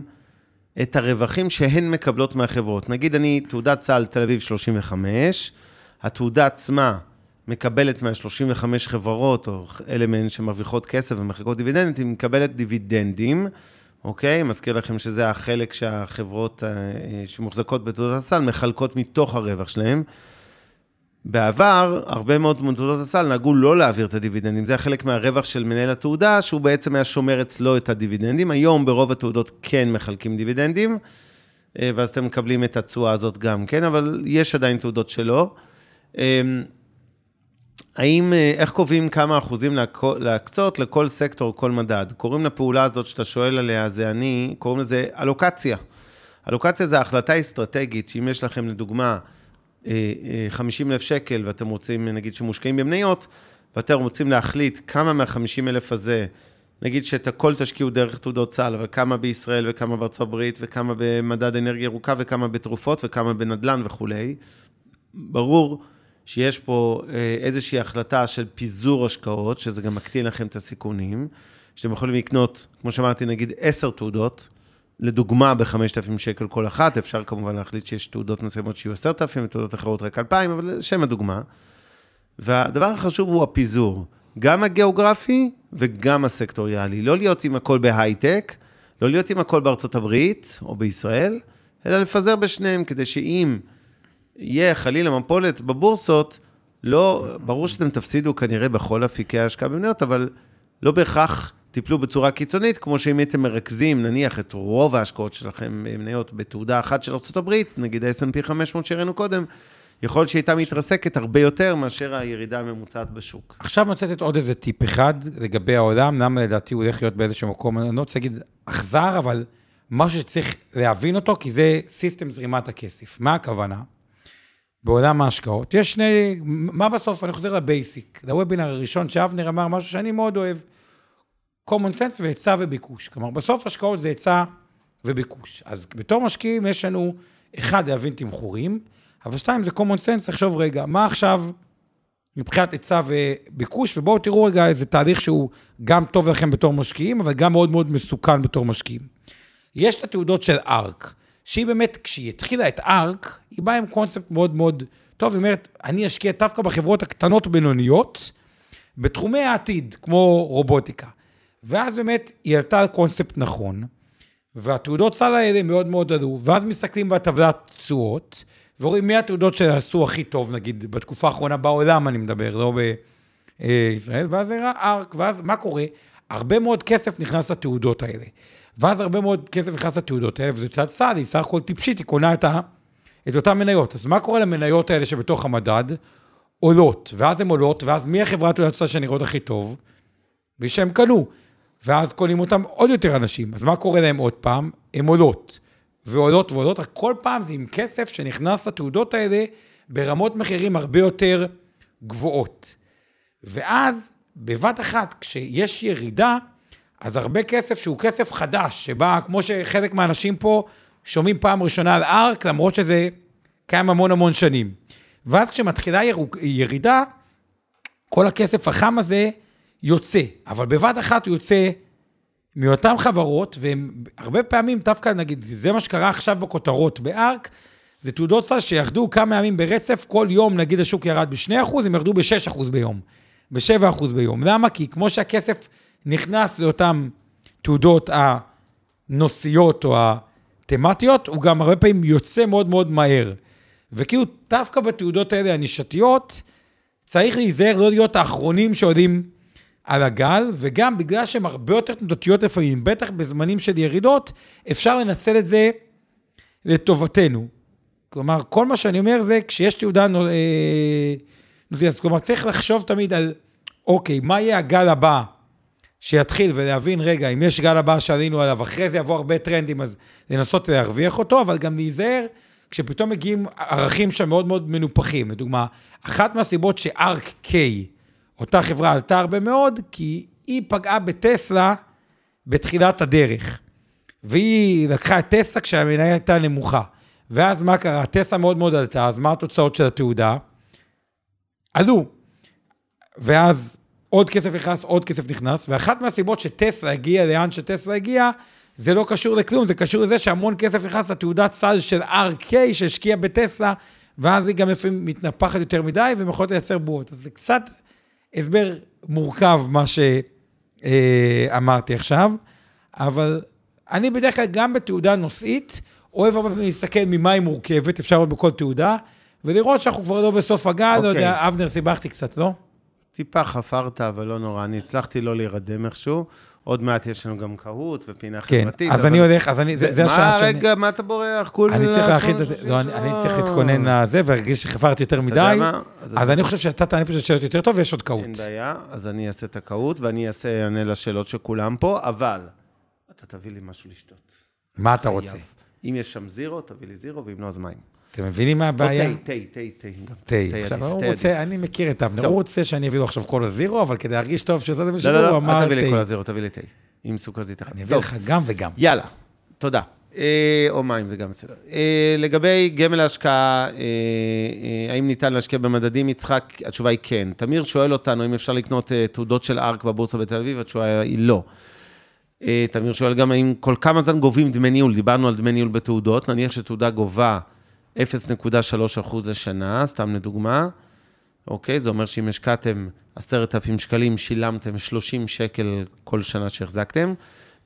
את הרווחים שהן מקבלות מהחברות. נגיד אני תעודת סל תל אביב 35, התעודה עצמה מקבלת מה-35 חברות, או אלה מהן שמרוויחות כסף ומחלקות דיבידנדים, היא מקבלת דיבידנדים, אוקיי? מזכיר לכם שזה החלק שהחברות uh, שמוחזקות בתעודת הסל מחלקות מתוך הרווח שלהן. בעבר, הרבה מאוד מתעודות הסל נהגו לא להעביר את הדיבידנדים. זה היה חלק מהרווח של מנהל התעודה, שהוא בעצם היה שומר אצלו את הדיבידנדים. היום ברוב התעודות כן מחלקים דיבידנדים, אה, ואז אתם מקבלים את התשואה הזאת גם כן, אבל יש עדיין תעודות שלא. אמ, האם, אה, איך קובעים כמה אחוזים להקצות לכל סקטור, כל מדד? קוראים לפעולה הזאת שאתה שואל עליה, זה אני, קוראים לזה אלוקציה. אלוקציה זה החלטה אסטרטגית, שאם יש לכם לדוגמה 50 אלף שקל ואתם רוצים, נגיד, שמושקעים במניות, ואתם רוצים להחליט כמה מה-50 אלף הזה, נגיד שאת הכל תשקיעו דרך תעודות סל, אבל כמה בישראל וכמה בארצות הברית וכמה במדד אנרגיה ירוקה וכמה בתרופות וכמה בנדל"ן וכולי, ברור שיש פה אה, איזושהי החלטה של פיזור השקעות, שזה גם מקטין לכם את הסיכונים, שאתם יכולים לקנות, כמו שאמרתי, נגיד עשר תעודות, לדוגמה ב-5,000 שקל כל אחת, אפשר כמובן להחליט שיש תעודות מסוימות שיהיו 10,000, ותעודות אחרות רק 2,000, אבל שם הדוגמה. והדבר החשוב הוא הפיזור, גם הגיאוגרפי וגם הסקטוריאלי. לא להיות עם הכל בהייטק, לא להיות עם הכל בארצות הברית או בישראל, אלא לפזר בשניהם, כדי שאם יהיה חלילה מפולת בבורסות, לא, ברור שאתם תפסידו כנראה בכל אפיקי ההשקעה במניות, אבל לא בהכרח תיפלו בצורה קיצונית, כמו שאם הייתם מרכזים, נניח, את רוב ההשקעות שלכם במניות בתעודה אחת של ארה"ב, נגיד ה-S&P 500 שהראינו קודם, יכול להיות שהייתה מתרסקת הרבה יותר מאשר הירידה הממוצעת בשוק. עכשיו אני רוצה לתת עוד איזה טיפ אחד לגבי העולם, למה לדעתי הוא הולך להיות באיזשהו מקום, אני לא רוצה להגיד אכזר, אבל משהו שצריך להבין אותו, כי זה סיסטם זרימת הכסף. מה הכוונה? בעולם ההשקעות. יש שני, מה בסוף, אני חוזר לבייסיק, לוובינר הראשון שאבנר אמר משהו שאני מאוד אוהב, common sense והיצע וביקוש. כלומר, בסוף השקעות זה היצע וביקוש. אז בתור משקיעים יש לנו, אחד, להבין תמחורים, אבל שתיים, זה common sense, לחשוב רגע, מה עכשיו מבחינת היצע וביקוש, ובואו תראו רגע איזה תהליך שהוא גם טוב לכם בתור משקיעים, אבל גם מאוד מאוד מסוכן בתור משקיעים. יש את התעודות של ארק, שהיא באמת, כשהיא התחילה את ארק, היא באה עם קונספט מאוד מאוד טוב, היא אומרת, אני אשקיע דווקא בחברות הקטנות בינוניות, בתחומי העתיד, כמו רובוטיקה. ואז באמת היא עלתה על קונספט נכון, והתעודות סל האלה מאוד מאוד עלו, ואז מסתכלים בטבלת תשואות, ורואים מי התעודות שעשו הכי טוב, נגיד, בתקופה האחרונה בעולם אני מדבר, לא בישראל, ואז זה ארק, ואז מה קורה? הרבה מאוד כסף נכנס לתעודות האלה. ואז הרבה מאוד כסף נכנס לתעודות האלה, וזו תעודת סל, היא סך הכל טיפשית, היא קונה את, ה, את אותן מניות. אז מה קורה למניות האלה שבתוך המדד? עולות, ואז הן עולות, ואז מי החברת תעודת סל שנראות הכי טוב? מי שהם קנו. ואז קונים אותם עוד יותר אנשים. אז מה קורה להם עוד פעם? הן עולות. ועולות ועולות, רק כל פעם זה עם כסף שנכנס לתעודות האלה ברמות מחירים הרבה יותר גבוהות. ואז, בבת אחת, כשיש ירידה, אז הרבה כסף שהוא כסף חדש, שבא, כמו שחלק מהאנשים פה שומעים פעם ראשונה על ארק, למרות שזה קיים המון המון שנים. ואז כשמתחילה ירידה, כל הכסף החם הזה יוצא, אבל בבת אחת הוא יוצא מאותן חברות, והרבה פעמים, דווקא נגיד, זה מה שקרה עכשיו בכותרות בארק, זה תעודות סל שירדו כמה ימים ברצף, כל יום, נגיד השוק ירד ב-2%, הם ירדו ב-6% ביום, ב-7% ביום. למה? כי כמו שהכסף נכנס לאותן תעודות הנושאיות או התמטיות, הוא גם הרבה פעמים יוצא מאוד מאוד מהר. וכאילו, דווקא בתעודות האלה הנישתיות, צריך להיזהר לא להיות האחרונים שעולים על הגל, וגם בגלל שהן הרבה יותר תנודתיות לפעמים, בטח בזמנים של ירידות, אפשר לנצל את זה לטובתנו. כלומר, כל מה שאני אומר זה, כשיש תעודה נוזיאס, כלומר, צריך לחשוב תמיד על, אוקיי, מה יהיה הגל הבא שיתחיל ולהבין, רגע, אם יש גל הבא שעלינו עליו, אחרי זה יבוא הרבה טרנדים, אז לנסות להרוויח אותו, אבל גם להיזהר כשפתאום מגיעים ערכים שם מאוד מאוד מנופחים. לדוגמה, אחת מהסיבות קיי, אותה חברה עלתה הרבה מאוד, כי היא פגעה בטסלה בתחילת הדרך. והיא לקחה את טסלה כשהמניה הייתה נמוכה. ואז מה קרה? טסלה מאוד מאוד עלתה, אז מה התוצאות של התעודה? עלו. ואז עוד כסף נכנס, עוד כסף נכנס, ואחת מהסיבות שטסלה הגיעה לאן שטסלה הגיעה, זה לא קשור לכלום, זה קשור לזה שהמון כסף נכנס לתעודת סל של RK שהשקיע בטסלה, ואז היא גם לפעמים מתנפחת יותר מדי, והן יכולות לייצר בועות. אז זה קצת הסבר מורכב, מה שאמרתי עכשיו, אבל אני בדרך כלל גם בתעודה נושאית, אוהב הרבה פעמים להסתכל ממה היא מורכבת, אפשר לראות בכל תעודה, ולראות שאנחנו כבר לא בסוף הגל, okay. לא יודע, אבנר, סיבכתי קצת, לא? טיפה חפרת, אבל לא נורא, אני הצלחתי לא להירדם איכשהו. עוד מעט יש לנו גם קהות ופינה כן, חברתית. אז אבל- אני הולך, אז אני, זה זה השעה מה, שאני... רגע, מה אתה בורח? כולה אני צריך להכין, את- שלושים לא, אני אני צריך. להתכונן לזה, והרגיש שחפרתי יותר אתה יודע מדי. מה? אז אני חושב שאתה תענה פשוט שאלות יותר טוב, ויש עוד אין קהות. בעיה, אז אני אעשה את הקהות, ואני אענה לשאלות של כולם פה, אבל אתה תביא לי משהו לשתות. מה אתה. רוצה? אם יש שם זירו, תביא לי זירו, ואם לא, אז מים. אתם מבינים מה הבעיה? תה, תה, תה, תה. גם. תה. תה עכשיו, הוא תה רוצה. אני מכיר את אבנר. הוא רוצה שאני אביא לו עכשיו כל הזירו, אבל כדי להרגיש טוב שזה זה לא, בשבילו, לא, הוא לא, אמר אל תביא לי כל תה. הזירו, תביא לי תה. עם סוכרזית אחת. אני אביא לך גם וגם. יאללה, תודה. אה, או מים, זה גם בסדר. אה, לגבי גמל להשקעה, אה, האם ניתן להשקיע במדדים, יצחק? התשובה היא כן. תמיר שואל אותנו אם אפשר לקנות תעודות של ארק בבורסה בתל אביב, התשובה היא לא. תמיר שואל גם האם כל כמה זמן גובים דמי ניהול, דיברנו על דמי ניהול בתעודות, נניח שתעודה גובה 0.3% לשנה, סתם לדוגמה, אוקיי? זה אומר שאם השקעתם 10,000 שקלים, שילמתם 30 שקל כל שנה שהחזקתם.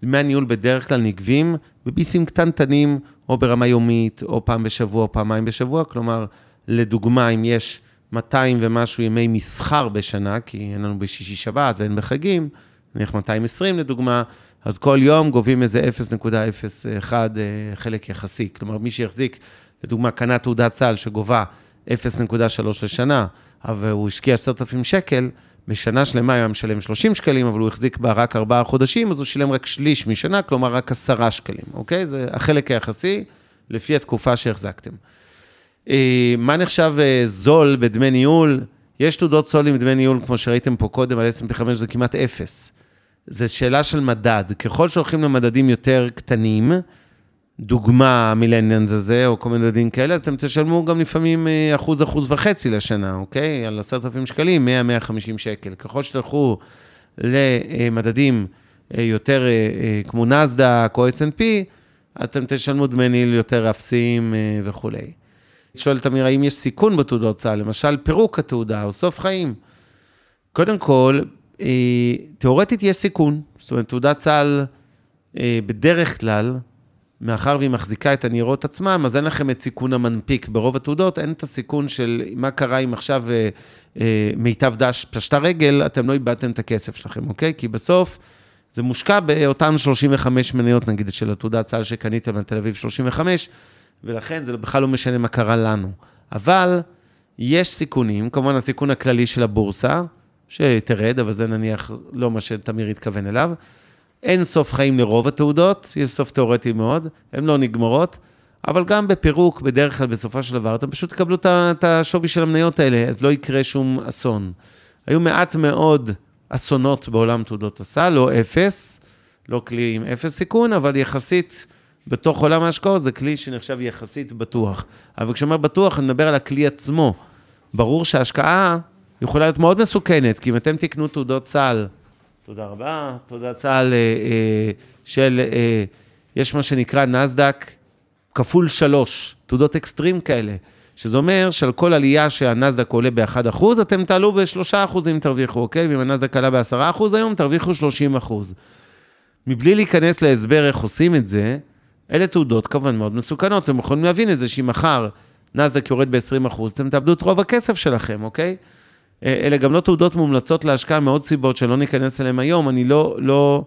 דמי הניהול בדרך כלל נגבים בביסים קטנטנים, או ברמה יומית, או פעם בשבוע, או פעמיים בשבוע. כלומר, לדוגמה, אם יש 200 ומשהו ימי מסחר בשנה, כי אין לנו בשישי שבת ואין בחגים, נניח 220 לדוגמה, אז כל יום גובים איזה 0.01 אה, חלק יחסי. כלומר, מי שיחזיק, לדוגמה, קנה תעודת צה"ל שגובה 0.3 לשנה, אבל הוא השקיע 10,000 שקל, בשנה שלמה היה משלם 30 שקלים, אבל הוא החזיק בה רק 4 חודשים, אז הוא שילם רק שליש משנה, כלומר רק 10 שקלים, אוקיי? זה החלק היחסי לפי התקופה שהחזקתם. אה, מה נחשב אה, זול בדמי ניהול? יש תעודות סול עם דמי ניהול, כמו שראיתם פה קודם, על S&P 5 זה כמעט אפס. זה שאלה של מדד. ככל שהולכים למדדים יותר קטנים, דוגמה המילניאנס הזה, או כל מיני מדדים כאלה, אז אתם תשלמו גם לפעמים אה, אחוז, אחוז וחצי לשנה, אוקיי? על עשרת אלפים שקלים, 100-150 שקל. ככל שתלכו למדדים אה, יותר אה, כמו נסדק או S&P, אתם תשלמו דמי ניהול יותר אפסיים וכולי. שואל תמיר, האם יש סיכון בתעודות צה"ל, למשל פירוק התעודה או סוף חיים? קודם כל, תיאורטית יש סיכון. זאת אומרת, תעודת צה"ל אה, בדרך כלל, מאחר והיא מחזיקה את הניירות עצמם, אז אין לכם את סיכון המנפיק. ברוב התעודות אין את הסיכון של מה קרה אם עכשיו אה, אה, מיטב דש פשטה רגל, אתם לא איבדתם את הכסף שלכם, אוקיי? כי בסוף זה מושקע באותן 35 מניות, נגיד, של התעודת צה"ל שקניתם בתל אביב 35, ולכן זה בכלל לא משנה מה קרה לנו. אבל יש סיכונים, כמובן הסיכון הכללי של הבורסה, שתרד, אבל זה נניח לא מה שתמיר התכוון אליו. אין סוף חיים לרוב התעודות, יש סוף תיאורטי מאוד, הן לא נגמרות, אבל גם בפירוק, בדרך כלל, בסופו של דבר, אתם פשוט תקבלו את השווי של המניות האלה, אז לא יקרה שום אסון. היו מעט מאוד אסונות בעולם תעודות הסל, לא אפס, לא כלי עם אפס סיכון, אבל יחסית, בתוך עולם ההשקעות זה כלי שנחשב יחסית בטוח. אבל כשאומר בטוח, אני מדבר על הכלי עצמו. ברור שההשקעה יכולה להיות מאוד מסוכנת, כי אם אתם תקנו תעודות סל, תודה רבה, תעודת צה"ל אה, אה, של, אה, יש מה שנקרא נסדק כפול שלוש, תעודות אקסטרים כאלה, שזה אומר שעל כל עלייה שהנסדק עולה ב-1%, אתם תעלו ב-3% אם תרוויחו, אוקיי? ואם הנסדק עלה ב-10% היום, תרוויחו 30%. מבלי להיכנס להסבר איך עושים את זה, אלה תעודות כמובן מאוד מסוכנות, אתם יכולים להבין את זה שאם מחר נסדק יורד ב-20%, אתם תאבדו את רוב הכסף שלכם, אוקיי? אה, אלה גם לא תעודות מומלצות להשקעה מעוד סיבות שלא ניכנס אליהן היום. אני לא, לא,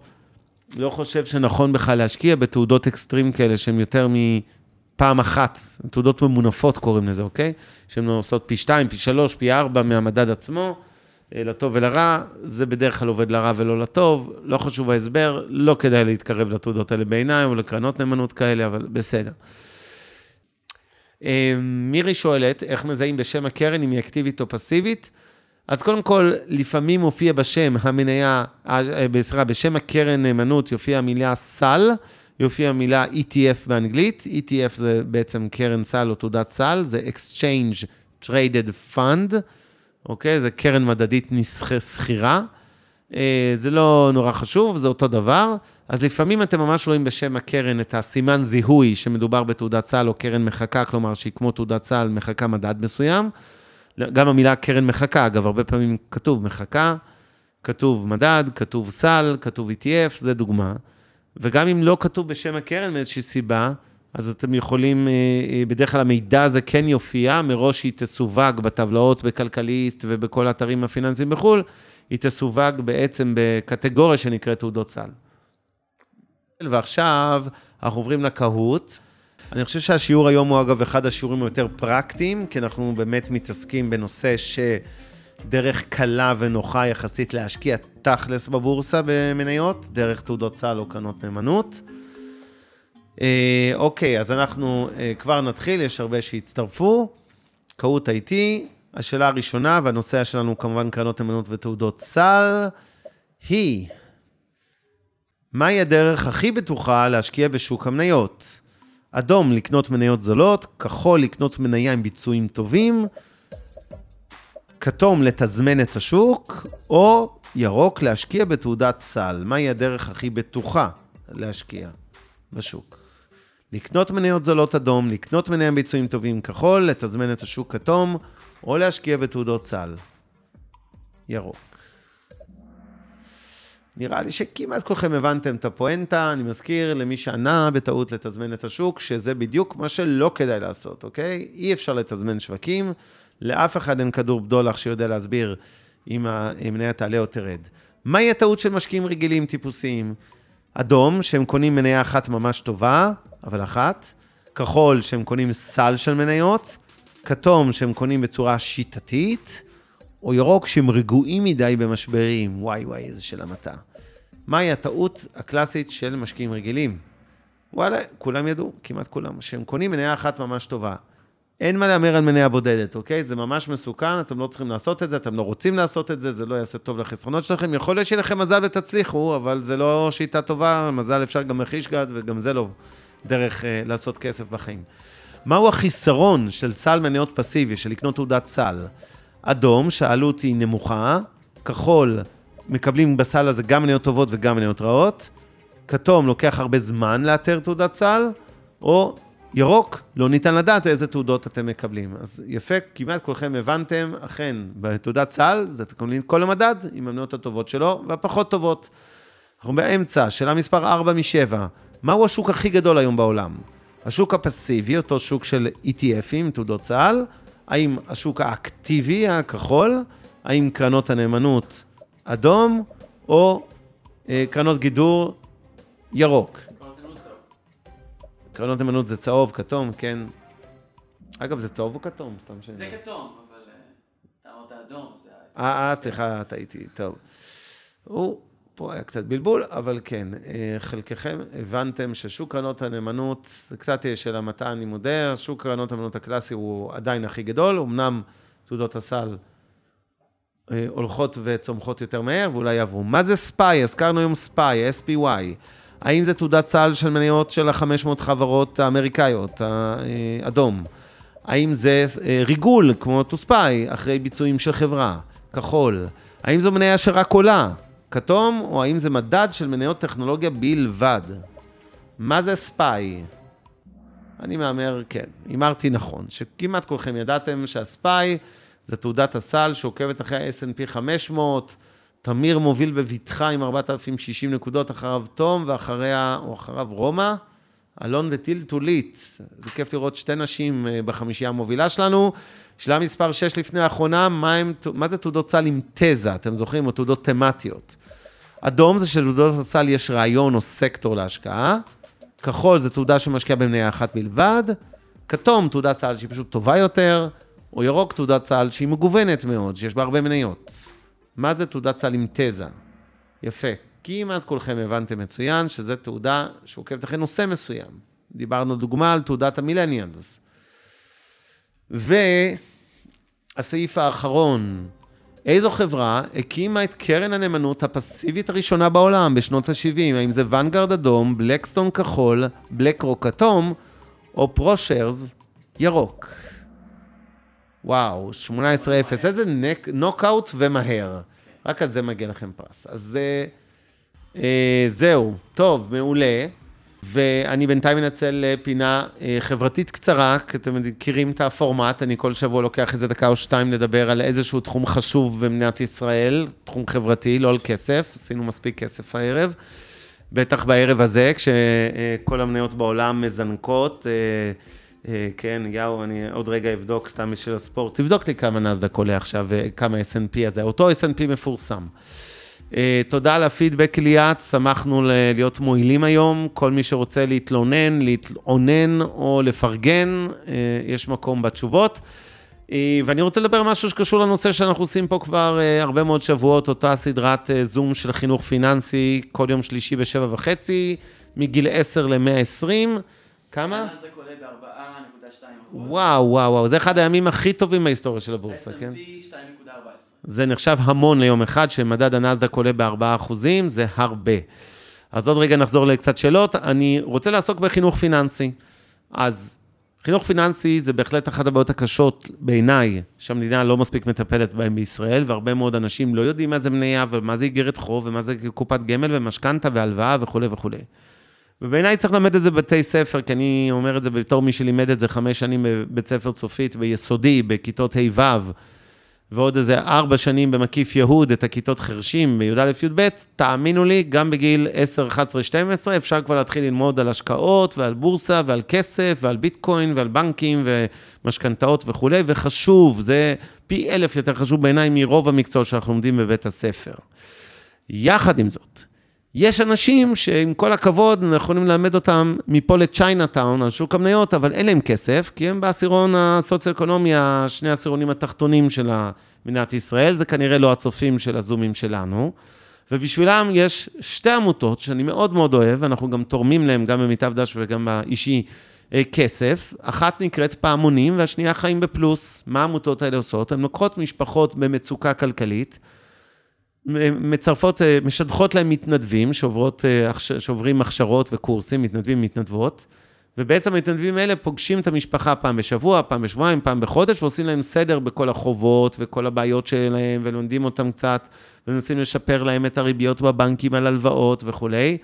לא חושב שנכון בכלל להשקיע בתעודות אקסטרים כאלה שהן יותר מפעם אחת, תעודות ממונפות קוראים לזה, אוקיי? שהן עושות פי 2, פי 3, פי 4 מהמדד עצמו, אה, לטוב ולרע, זה בדרך כלל עובד לרע ולא לטוב, לא חשוב ההסבר, לא כדאי להתקרב לתעודות האלה בעיניי או לקרנות נאמנות כאלה, אבל בסדר. אה, מירי שואלת, איך מזהים בשם הקרן אם היא אקטיבית או פסיבית? אז קודם כל, לפעמים מופיע בשם המניה, אה, סליחה, בשם הקרן נאמנות יופיע המילה סל, יופיע המילה ETF באנגלית, ETF זה בעצם קרן סל או תעודת סל, זה Exchange Traded Fund, אוקיי? זה קרן מדדית סחירה. אה, זה לא נורא חשוב, זה אותו דבר. אז לפעמים אתם ממש רואים בשם הקרן את הסימן זיהוי שמדובר בתעודת סל או קרן מחקה, כלומר שהיא כמו תעודת סל מחקה מדד מסוים. גם המילה קרן מחקה, אגב, הרבה פעמים כתוב מחקה, כתוב מדד, כתוב סל, כתוב ETF, זה דוגמה. וגם אם לא כתוב בשם הקרן מאיזושהי סיבה, אז אתם יכולים, אה, אה, בדרך כלל המידע הזה כן יופיע, מראש היא תסווג בטבלאות בכלכליסט ובכל האתרים הפיננסיים בחו"ל, היא תסווג בעצם בקטגוריה שנקראת תעודות סל. ועכשיו אנחנו עוברים לקהוט. אני חושב שהשיעור היום הוא אגב אחד השיעורים היותר פרקטיים, כי אנחנו באמת מתעסקים בנושא שדרך קלה ונוחה יחסית להשקיע תכלס בבורסה במניות, דרך תעודות צה"ל או קרנות נאמנות. אה, אוקיי, אז אנחנו אה, כבר נתחיל, יש הרבה שהצטרפו. קהוט IT, השאלה הראשונה, והנושא שלנו כמובן קרנות נאמנות ותעודות סל, היא, מהי הדרך הכי בטוחה להשקיע בשוק המניות? אדום, לקנות מניות זולות, כחול, לקנות מניה עם ביצועים טובים, כתום, לתזמן את השוק, או ירוק, להשקיע בתעודת סל. מהי הדרך הכי בטוחה להשקיע בשוק? לקנות מניות זולות אדום, לקנות מניה עם ביצועים טובים כחול, לתזמן את השוק כתום, או להשקיע בתעודות סל. ירוק. נראה לי שכמעט כולכם הבנתם את הפואנטה, אני מזכיר למי שענה בטעות לתזמן את השוק, שזה בדיוק מה שלא כדאי לעשות, אוקיי? אי אפשר לתזמן שווקים, לאף אחד אין כדור בדולח שיודע להסביר אם המניה תעלה או תרד. מהי הטעות של משקיעים רגילים טיפוסיים? אדום, שהם קונים מניה אחת ממש טובה, אבל אחת. כחול, שהם קונים סל של מניות. כתום, שהם קונים בצורה שיטתית. או ירוק שהם רגועים מדי במשברים. וואי וואי, איזה של המתה. מהי הטעות הקלאסית של משקיעים רגילים? וואלה, כולם ידעו, כמעט כולם, שהם קונים מניה אחת ממש טובה. אין מה להמר על מניה בודדת, אוקיי? זה ממש מסוכן, אתם לא צריכים לעשות את זה, אתם לא רוצים לעשות את זה, זה לא יעשה טוב לחסרונות שלכם. יכול להיות שיהיה לכם מזל ותצליחו, אבל זה לא שיטה טובה, מזל אפשר גם מחישגת, וגם זה לא דרך אה, לעשות כסף בחיים. מהו החיסרון של סל מניות פסיבי, של לקנות תעודת סל? אדום, שהעלות היא נמוכה, כחול, מקבלים בסל הזה גם מניות טובות וגם מניות רעות, כתום, לוקח הרבה זמן לאתר תעודת סל, או ירוק, לא ניתן לדעת איזה תעודות אתם מקבלים. אז יפה, כמעט כולכם הבנתם, אכן, בתעודת סל, זה תקבלים כל המדד עם המניות הטובות שלו והפחות טובות. אנחנו באמצע, שאלה מספר 4 מ-7, מהו השוק הכי גדול היום בעולם? השוק הפסיבי, אותו שוק של ETFים, תעודות סל, האם השוק האקטיבי, הכחול, האם קרנות הנאמנות אדום, או אה, קרנות גידור ירוק. קרנות נאמנות זה צהוב, כתום, כן. אגב, זה צהוב או כתום? סתם שאני... זה כתום, אבל אתה אמרת אדום, זה... אה, אה, סליחה, טעיתי, טוב. הוא... פה היה קצת בלבול, אבל כן, אה, חלקכם הבנתם ששוק קרנות הנאמנות, זה קצת שאלה מתי אני מודה, שוק קרנות הנאמנות הקלאסי הוא עדיין הכי גדול, אמנם תעודות הסל אה, הולכות וצומחות יותר מהר ואולי יעברו. מה זה ספיי? הזכרנו היום ספיי, SPY. האם זה תעודת סל של מניות של ה-500 חברות האמריקאיות, האדום? האם זה אה, ריגול, כמו טוספיי, אחרי ביצועים של חברה, כחול? האם זו מניה שרק עולה? כתום, או האם זה מדד של מניות טכנולוגיה בלבד? מה זה ספיי? אני מהמר, כן, הימרתי נכון, שכמעט כולכם ידעתם שהספיי זה תעודת הסל שעוקבת אחרי ה-S&P 500, תמיר מוביל בבטחה עם 4,060 נקודות אחריו תום, ואחריה, או אחריו רומא, אלון וטיל טולית. זה כיף לראות שתי נשים אה, בחמישייה המובילה שלנו. שאלה מספר 6 לפני האחרונה, מה, הם, מה זה תעודות סל עם תזה? אתם זוכרים? או תעודות תמטיות. אדום זה שלתעודות הסל יש רעיון או סקטור להשקעה. כחול זה תעודה שמשקיעה במניה אחת בלבד. כתום, תעודת סל שהיא פשוט טובה יותר. או ירוק, תעודת סל שהיא מגוונת מאוד, שיש בה הרבה מניות. מה זה תעודת סל עם תזה? יפה. כמעט כולכם הבנתם מצוין שזו תעודה שעוקבת אחרי נושא מסוים. דיברנו דוגמה על תעודת המילניאלס. והסעיף האחרון, איזו חברה הקימה את קרן הנאמנות הפסיבית הראשונה בעולם בשנות ה-70? האם זה ונגרד אדום, בלקסטון כחול, בלק רוק כתום, או פרושרס ירוק? וואו, 18-0, איזה נק, נוקאוט ומהר. רק על זה מגיע לכם פרס. אז אה, זהו, טוב, מעולה. ואני בינתיים מנצל אה, פינה אה, חברתית קצרה, כי אתם מכירים את הפורמט, אני כל שבוע לוקח איזה דקה או שתיים לדבר על איזשהו תחום חשוב במדינת ישראל, תחום חברתי, לא על כסף, עשינו מספיק כסף הערב. בטח בערב הזה, כשכל המניות בעולם מזנקות. כן, יאו, אני עוד רגע אבדוק סתם בשביל הספורט. תבדוק לי כמה נסדק עולה עכשיו וכמה S&P הזה, אותו S&P מפורסם. אה, תודה על הפידבק ליאת, שמחנו להיות מועילים היום. כל מי שרוצה להתלונן, להתעונן או לפרגן, אה, יש מקום בתשובות. אה, ואני רוצה לדבר על משהו שקשור לנושא שאנחנו עושים פה כבר הרבה מאוד שבועות, אותה סדרת זום של חינוך פיננסי, כל יום שלישי בשבע וחצי, מגיל 10 ל-120. כמה? הנסדק עולה ב-4.2 אחוז. וואו, וואו, וואו, זה אחד הימים הכי טובים בהיסטוריה של הבורסה, כן? S&P 2.14. זה נחשב המון ליום אחד, שמדד הנסדק עולה ב-4%, זה הרבה. אז עוד רגע נחזור לקצת שאלות. אני רוצה לעסוק בחינוך פיננסי. אז חינוך פיננסי זה בהחלט אחת הבעיות הקשות בעיניי, שהמדינה לא מספיק מטפלת בהן בישראל, והרבה מאוד אנשים לא יודעים מה זה מניה, ומה זה איגרת חוב, ומה זה קופת גמל, ומשכנתה, והלוואה, וכולי וכולי. ובעיניי צריך ללמד את זה בבתי ספר, כי אני אומר את זה בתור מי שלימד את זה חמש שנים בבית ספר צופית, ביסודי, בכיתות ה'-ו', ועוד איזה ארבע שנים במקיף יהוד, את הכיתות חרשים בי"א-י"ב, תאמינו לי, גם בגיל 10, 11, 12, אפשר כבר להתחיל ללמוד על השקעות ועל בורסה ועל כסף ועל ביטקוין ועל בנקים ומשכנתאות וכולי, וחשוב, זה פי אלף יותר חשוב בעיניי מרוב המקצועות שאנחנו לומדים בבית הספר. יחד עם זאת, יש אנשים שעם כל הכבוד, יכולים ללמד אותם מפה לצ'יינאטאון, על שוק המניות, אבל אין להם כסף, כי הם בעשירון הסוציו-אקונומי, השני העשירונים התחתונים של מדינת ישראל, זה כנראה לא הצופים של הזומים שלנו. ובשבילם יש שתי עמותות שאני מאוד מאוד אוהב, אנחנו גם תורמים להם, גם במיטב דש וגם באישי, אה, כסף. אחת נקראת פעמונים והשנייה חיים בפלוס. מה העמותות האלה עושות? הן לוקחות משפחות במצוקה כלכלית, מצרפות, אה, משדכות להם מתנדבים שעוברות, אה, שעוברים הכשרות וקורסים, מתנדבים ומתנדבות, ובעצם המתנדבים האלה פוגשים את המשפחה פעם בשבוע, פעם בשבועיים, פעם בחודש, ועושים להם סדר בכל החובות וכל הבעיות שלהם, ולומדים אותם קצת, ומנסים לשפר להם את הריביות בבנקים על הלוואות וכולי.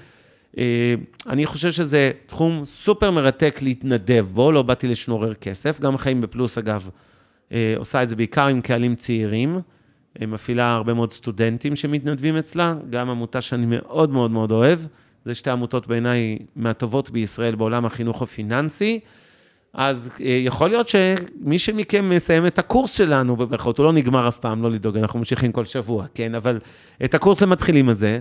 אה, אני חושב שזה תחום סופר מרתק להתנדב בו, לא באתי לשנורר כסף, גם חיים בפלוס אגב, עושה את זה בעיקר עם קהלים צעירים. מפעילה הרבה מאוד סטודנטים שמתנדבים אצלה, גם עמותה שאני מאוד מאוד מאוד אוהב. זה שתי עמותות בעיניי מהטובות בישראל בעולם החינוך הפיננסי. אז אה, יכול להיות שמי שמכם מסיים את הקורס שלנו, במירכאות, הוא לא נגמר אף פעם, לא לדאוג, אנחנו ממשיכים כל שבוע, כן? אבל את הקורס למתחילים הזה,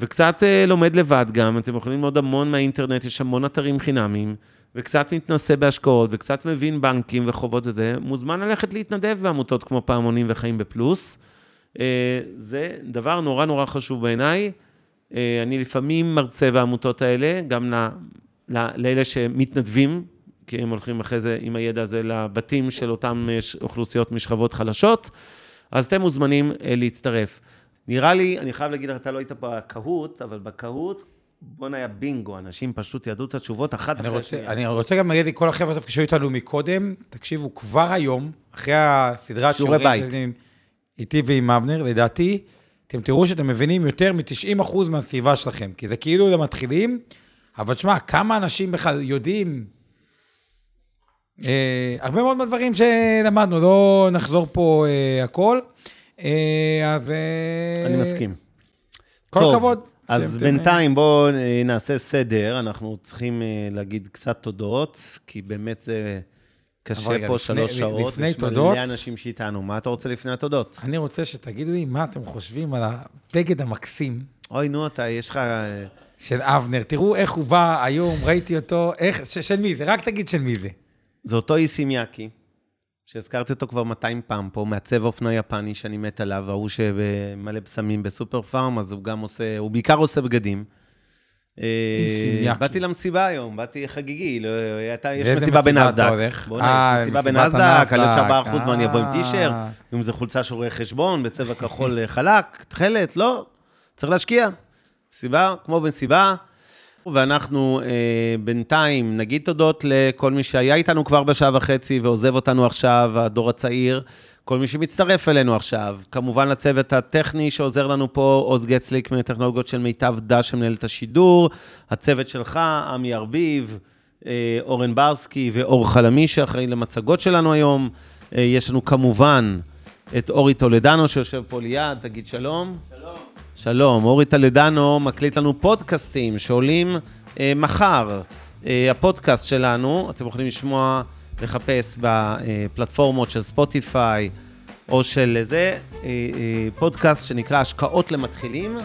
וקצת אה, לומד לבד גם, אתם יכולים ללמוד המון מהאינטרנט, יש המון אתרים חינמיים, וקצת מתנסה בהשקעות, וקצת מבין בנקים וחובות וזה, מוזמן ללכת להתנדב בעמותות כמו פעמונים וחיים בפלוס. אה, זה דבר נורא נורא חשוב בעיניי. אה, אני לפעמים מרצה בעמותות האלה, גם לאלה שמתנדבים, כי הם הולכים אחרי זה עם הידע הזה לבתים של אותן אה, אוכלוסיות משכבות חלשות, אז אתם מוזמנים להצטרף. נראה לי, אני חייב להגיד אתה לא היית בקהוט, אבל בקהוט, בואנה היה בינגו, אנשים פשוט ידעו את התשובות אחת אחרי השנייה. אני רוצה גם להגיד לכל החבר'ה שהיו איתנו מקודם, תקשיבו, כבר היום, אחרי הסדרת שיעורי בית. איתי ועם אבנר, לדעתי, אתם תראו שאתם מבינים יותר מ-90% מהסביבה שלכם, כי זה כאילו למתחילים, אבל שמע, כמה אנשים בכלל יודעים, אה, הרבה מאוד מהדברים שלמדנו, לא נחזור פה אה, הכל, אה, אז... אני מסכים. כל טוב, הכבוד. אז שאתם- בינתיים בואו אה, נעשה סדר, אנחנו צריכים אה, להגיד קצת תודות, כי באמת זה קשה רגע, פה לפני- שלוש שעות, לפני יש תודות- מלא אנשים שאיתנו. מה אתה רוצה לפני התודות? אני רוצה שתגידו לי מה אתם חושבים על הבגד המקסים אוי, נו, אתה, יש לך... אה, של אבנר. תראו איך הוא בא היום, ראיתי אותו, איך, ש- של מי זה? רק תגיד של מי זה. זה אותו איסימיאקי, שהזכרתי אותו כבר 200 פעם פה, מעצב אופנה יפני שאני מת עליו, ההוא שמלא בשמים בסופר פארם, אז הוא גם עושה, הוא בעיקר עושה בגדים. אה. באתי למסיבה היום, באתי חגיגי, לא, יש מסיבה מסיבה בנסדק. הולך? בוא'נה, אה, יש מסיבה מסיבת בנסדק, על עוד הנסדק, 4% מה אני אבוא עם אה. טישרט, אם זה חולצה של רואה חשבון, בצבע כחול אה, חלק, תכלת, לא, צריך להשקיע. מסיבה כמו במסיבה. ואנחנו אה, בינתיים נגיד תודות לכל מי שהיה איתנו כבר בשעה וחצי ועוזב אותנו עכשיו, הדור הצעיר, כל מי שמצטרף אלינו עכשיו. כמובן לצוות הטכני שעוזר לנו פה, עוז גצליק מטכנולוגיות של מיטב דש שמנהל את השידור, הצוות שלך, עמי ארביב, אה, אורן ברסקי ואור חלמי שאחראי למצגות שלנו היום. אה, יש לנו כמובן את אורי טולדנו שיושב פה ליד, תגיד שלום. שלום. שלום, אורי טלדנו מקליט לנו פודקאסטים שעולים אה, מחר. אה, הפודקאסט שלנו, אתם יכולים לשמוע, לחפש בפלטפורמות של ספוטיפיי, או של זה, אה, אה, פודקאסט שנקרא השקעות למתחילים.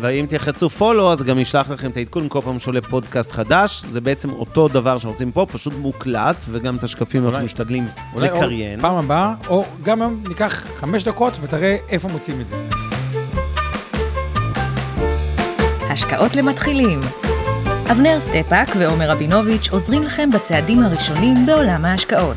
ואם תלחצו פולו, אז גם ישלח לכם את העדכון כל פעם שעולה פודקאסט חדש. זה בעצם אותו דבר שאנחנו עושים פה, פשוט מוקלט, וגם את השקפים אנחנו אולי- משתדלים אולי לקריין. פעם הבאה, או גם היום ניקח חמש דקות ותראה איפה מוצאים את זה. השקעות למתחילים. אבנר סטפאק ועומר רבינוביץ' עוזרים לכם בצעדים הראשונים בעולם ההשקעות.